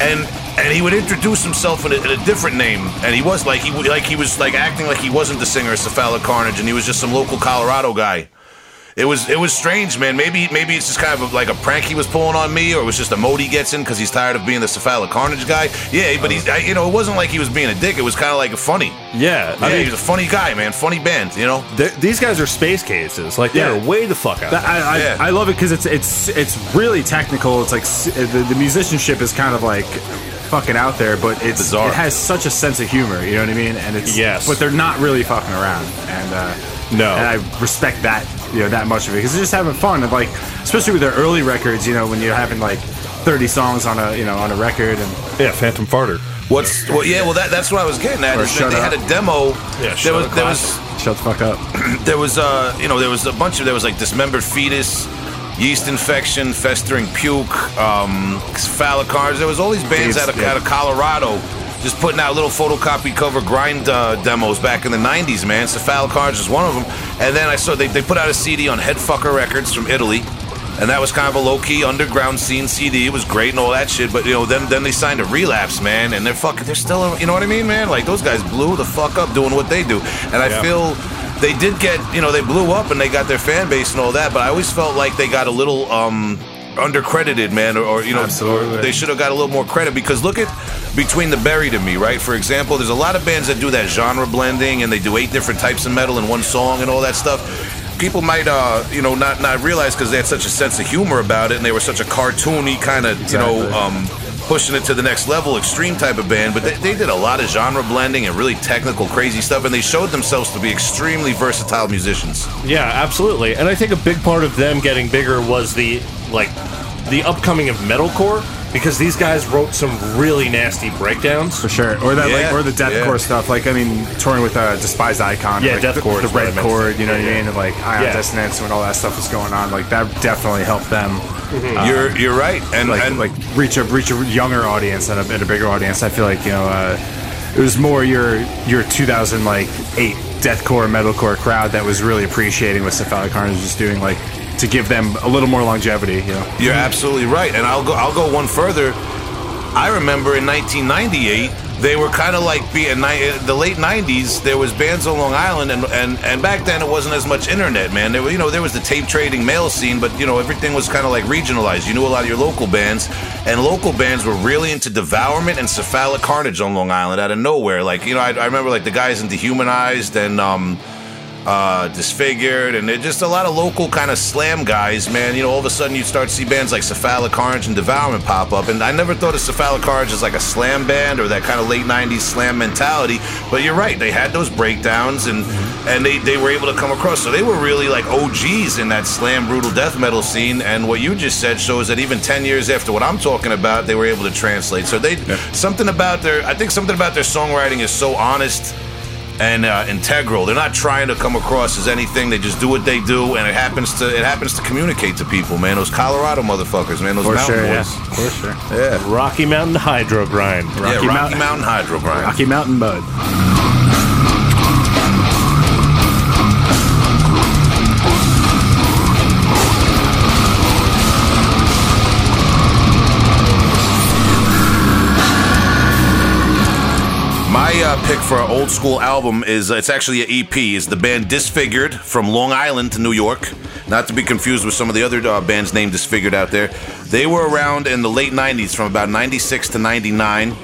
Speaker 2: and and he would introduce himself in a, in a different name, and he was like he like he was like acting like he wasn't the singer of Cephalic Carnage, and he was just some local Colorado guy. It was it was strange, man. Maybe maybe it's just kind of like a prank he was pulling on me, or it was just a mode he gets in because he's tired of being the cephalic carnage guy. Yeah, but he's I, you know it wasn't like he was being a dick. It was kind of like a funny.
Speaker 1: Yeah,
Speaker 2: I
Speaker 1: I
Speaker 2: mean,
Speaker 1: mean,
Speaker 2: he was a funny guy, man. Funny band, you know.
Speaker 1: these guys are space cases. Like they're
Speaker 3: Yeah.
Speaker 1: way the fuck out.
Speaker 3: That- I, I,
Speaker 2: Yeah.
Speaker 3: I love it because it's it's it's really technical. It's like the, the musicianship is kind of like fucking out there, but it's
Speaker 2: Bizarre.
Speaker 3: it has such a sense of humor. You know what I mean? And it's
Speaker 1: Yes.
Speaker 3: but they're not really fucking around. And uh,
Speaker 1: No.
Speaker 3: and I respect that you know that much of it because they're just having fun. And like especially with their early records, you know, when you're having like 30 songs on a you know on a record and
Speaker 1: yeah, Phantom Farter.
Speaker 2: What's well, yeah, well that, that's what I was getting at.
Speaker 3: Or
Speaker 2: is that they
Speaker 3: Up.
Speaker 2: had a demo.
Speaker 1: Yeah,
Speaker 2: there
Speaker 1: Shut
Speaker 2: was there was
Speaker 3: shut the fuck up.
Speaker 2: there was uh you know there was a bunch of there was like dismembered fetus yeast infection festering puke um cephalic cards there was all these bands
Speaker 3: Dave's-
Speaker 2: out of,
Speaker 3: yeah.
Speaker 2: out of colorado just putting out little photocopy cover grind uh, demos back in the 90s man. Cephalic cards is one of them and then i saw they, they put out a cd on headfucker records from italy. And that was kind of a low-key underground scene CD. It was great and all that shit, but you know, then then they signed a relapse, man, and they're fucking, they're still, you know what I mean, man? Like those guys blew the fuck up doing what they do, and I
Speaker 1: Yeah.
Speaker 2: feel they did get, you know, they blew up and they got their fan base and all that, but I always felt like they got a little um undercredited, man, or, or you know,
Speaker 3: Absolutely.
Speaker 2: they should have got a little more credit because look at between the buried and me, right? For example, there's a lot of bands that do that genre blending and they do eight different types of metal in one song and all that stuff. People might, uh, you know, not not realize because they had such a sense of humor about it and they were such a cartoony kind of, you know, um, pushing it to the next level, extreme type of band. But they, they did a lot of genre blending and really technical, crazy stuff, and they showed themselves to be extremely versatile musicians.
Speaker 1: Yeah, absolutely. And I think a big part of them getting bigger was the like the upcoming of metalcore because these guys wrote some really nasty breakdowns.
Speaker 3: For sure, or that
Speaker 2: Yeah,
Speaker 3: like, or the deathcore
Speaker 2: yeah.
Speaker 3: stuff. Like I mean, touring with uh, Despised Icon.
Speaker 1: Yeah,
Speaker 3: like,
Speaker 1: deathcore
Speaker 3: The,
Speaker 1: is
Speaker 3: the
Speaker 1: what I
Speaker 3: red
Speaker 1: meant.
Speaker 3: chord. You know what I mean? And like Ion
Speaker 1: Yeah.
Speaker 3: Dissonance when all that stuff was going on. Like that definitely helped them.
Speaker 2: you're you're right, and
Speaker 3: like
Speaker 2: and
Speaker 3: like reach a reach a younger audience and a, and a bigger audience. I feel like you know uh, it was more your your 2000 like eight deathcore metalcore crowd that was really appreciating what Cephalic Carnage was doing. Like to give them a little more longevity. You know.
Speaker 2: You're absolutely right, and I'll go. I'll go one further. I remember in 1998, they were kind of like being the late 90s. There was bands on Long Island, and, and and back then it wasn't as much internet, man. There were, you know, there was the tape trading mail scene, but you know, everything was kind of like regionalized. You knew a lot of your local bands, and local bands were really into devourment and cephalic carnage on Long Island out of nowhere. Like you know, I, I remember like the guys in Dehumanized and. um uh, disfigured, and they're just a lot of local kind of slam guys, man. You know, all of a sudden you start to see bands like Cephalic Carnage and Devourment pop up, and I never thought of Cephalic Carnage as like a slam band or that kind of late '90s slam mentality. But you're right, they had those breakdowns, and and they they were able to come across. So they were really like OGs in that slam brutal death metal scene. And what you just said shows that even 10 years after what I'm talking about, they were able to translate. So they something about their, I think something about their songwriting is so honest and uh, integral. They're not trying to come across as anything. They just do what they do, and it happens to it happens to communicate to people. Man, those Colorado motherfuckers, man, those
Speaker 3: For
Speaker 2: mountain
Speaker 3: sure, yeah.
Speaker 2: boys.
Speaker 3: For sure.
Speaker 2: Yeah,
Speaker 1: Rocky Mountain Hydro Grind.
Speaker 2: yeah,
Speaker 3: Rocky
Speaker 2: Rocky
Speaker 3: Mountain-
Speaker 2: Mountain, Hydro grind.
Speaker 3: Rocky Mountain Mud.
Speaker 2: Pick for our old school album is it's actually an EP. Is the band Disfigured from Long Island to New York, not to be confused with some of the other uh, bands named Disfigured out there. They were around in the late '90s, from about '96 to '99.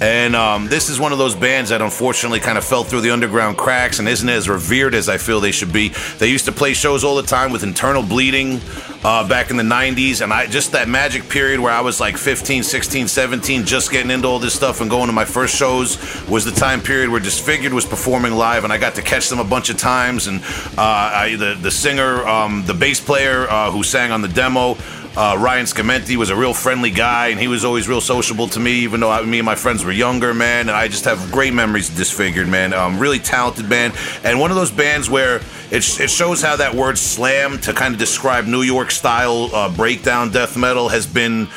Speaker 2: And um, this is one of those bands that unfortunately kind of fell through the underground cracks and isn't as revered as I feel they should be. They used to play shows all the time with Internal Bleeding uh, back in the 90s. And I just that magic period where I was like 15, 16, 17, just getting into all this stuff and going to my first shows was the time period where Disfigured was performing live. And I got to catch them a bunch of times. And uh, I, the, the singer, um, the bass player uh, who sang on the demo, uh, Ryan Scamenti was a real friendly guy, and he was always real sociable to me, even though I, me and my friends were younger, man. And I just have great memories of Disfigured, man. Um, really talented band, and one of those bands where it, it shows how that word slam to kind of describe New York style uh, breakdown death metal has been.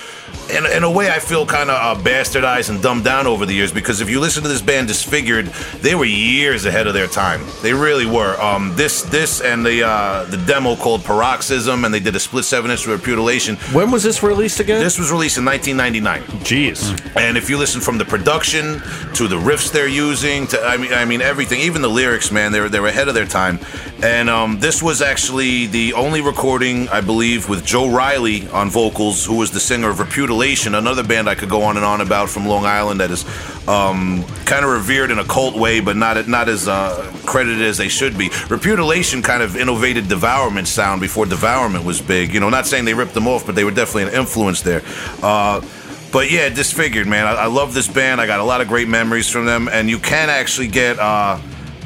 Speaker 2: In, in a way, I feel kind of uh, bastardized and dumbed down over the years because if you listen to this band Disfigured, they were years ahead of their time. They really were. Um, this, this, and the uh, the demo called Paroxysm, and they did a split seven inch with Repudiation.
Speaker 1: When was this released again?
Speaker 2: This was released in 1999.
Speaker 1: Jeez.
Speaker 2: And if you listen from the production to the riffs they're using to I mean I mean everything, even the lyrics, man, they were they were ahead of their time. And um, this was actually the only recording, I believe, with Joe Riley on vocals, who was the singer of Repudiation, another band I could go on and on about from Long Island that is um, kind of revered in a cult way, but not not as uh, credited as they should be. Repudiation kind of innovated Devourment sound before Devourment was big. You know, not saying they ripped them off, but they were definitely an influence there. Uh, but yeah, Disfigured, man. I, I love this band. I got a lot of great memories from them, and you can actually get uh,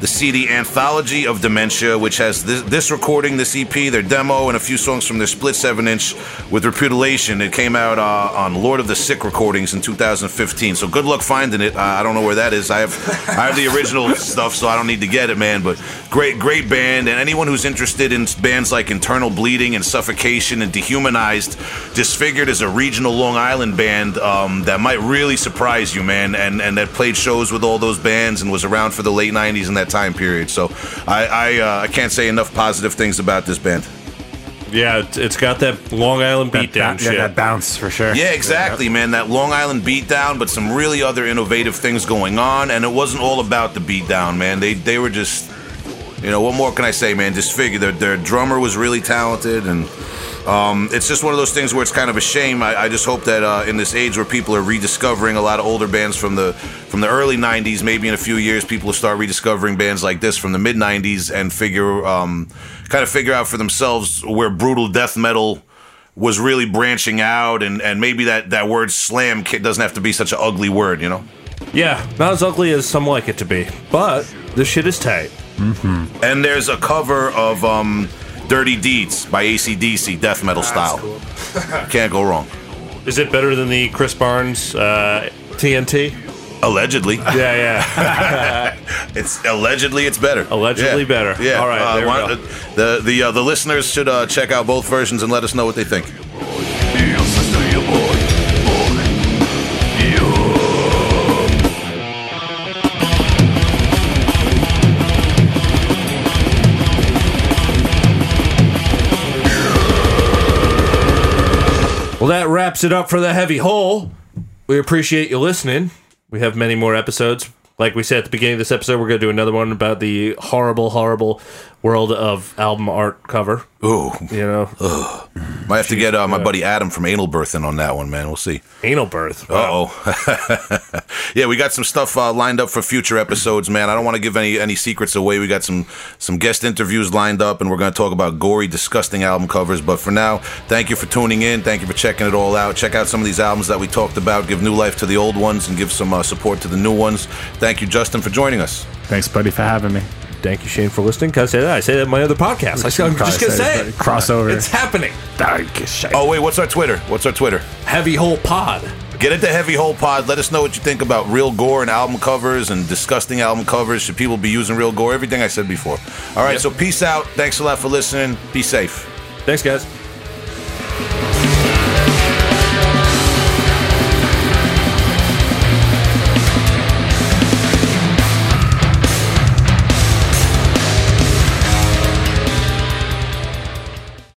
Speaker 2: the CD Anthology of Dementia, which has this, this recording, this EP, their demo, and a few songs from their split seven inch with Repudiation. It came out uh, on Lord of the Sick recordings in 2015. So good luck finding it. Uh, I don't know where that is. I have I have the original stuff, so I don't need to get it, man. But great, great band, and anyone who's interested in bands like Internal Bleeding and Suffocation and Dehumanized, Disfigured is a regional Long Island band um, that might really surprise you, man, and and that played shows with all those bands and was around for the late '90s and that time period. So I I, uh, I can't say enough positive things about this band.
Speaker 1: Yeah, it- it's got that Long Island
Speaker 3: That,
Speaker 1: beatdown
Speaker 3: that, yeah, that bounce for sure.
Speaker 2: Yeah, exactly, man. That Long Island beatdown, but some really other innovative things going on, and it wasn't all about the beatdown, man. They they were just, you know, what more can I say, man? Disfigured their their drummer was really talented, and um, it's just one of those things where it's kind of a shame. I, I just hope that uh, in this age where people are rediscovering a lot of older bands from the from the early '90s, maybe in a few years, people will start rediscovering bands like this from the mid '90s and figure um, kind of figure out for themselves where brutal death metal was really branching out, and, and maybe that, that word slam doesn't have to be such an ugly word, you know?
Speaker 1: Yeah, not as ugly as some like it to be, but the shit is tight.
Speaker 2: And there's a cover of um, Dirty Deeds by ACDC, death metal style. Can't go wrong.
Speaker 1: Is it better than the Chris Barnes uh, TNT?
Speaker 2: Allegedly.
Speaker 1: Yeah, yeah.
Speaker 2: It's allegedly it's better.
Speaker 1: Allegedly
Speaker 2: Yeah.
Speaker 1: better.
Speaker 2: Yeah.
Speaker 1: All right,
Speaker 2: Uh,
Speaker 1: there we
Speaker 2: why-
Speaker 1: go.
Speaker 2: The the uh, the listeners should uh, check out both versions and let us know what they think.
Speaker 1: Wraps it up for the heavy hole. We appreciate you listening. We have many more episodes. Like we said at the beginning of this episode, we're going to do another one about the horrible, horrible world of album art cover.
Speaker 2: Ooh,
Speaker 1: You know,
Speaker 2: might have to get uh, my buddy Adam from Anal Birth in on that one, man. We'll see.
Speaker 1: anal birth.
Speaker 2: Uh oh. yeah, we got some stuff uh, lined up for future episodes, man. I don't want to give any any secrets away. We got some some guest interviews lined up, and we're going to talk about gory, disgusting album covers. But for now, thank you for tuning in. Thank you for checking it all out. Check out some of these albums that we talked about. Give new life to the old ones, and give some uh, support to the new ones. Thank you, Justin, for joining us.
Speaker 3: Thanks, buddy, for having me.
Speaker 1: Thank you, Shane, for listening. Can I say that? I say that in my other podcast. I, am just going to say it.
Speaker 3: Crossover.
Speaker 1: It's happening.
Speaker 2: Oh wait, what's our Twitter? What's our Twitter?
Speaker 1: Heavy Hole Pod.
Speaker 2: Get into Heavy Hole Pod. Let us know what you think about real gore and album covers and disgusting album covers. Should people be using real gore? Everything I said before. All right, so peace out. Thanks a lot for listening. Be safe.
Speaker 1: Thanks, guys.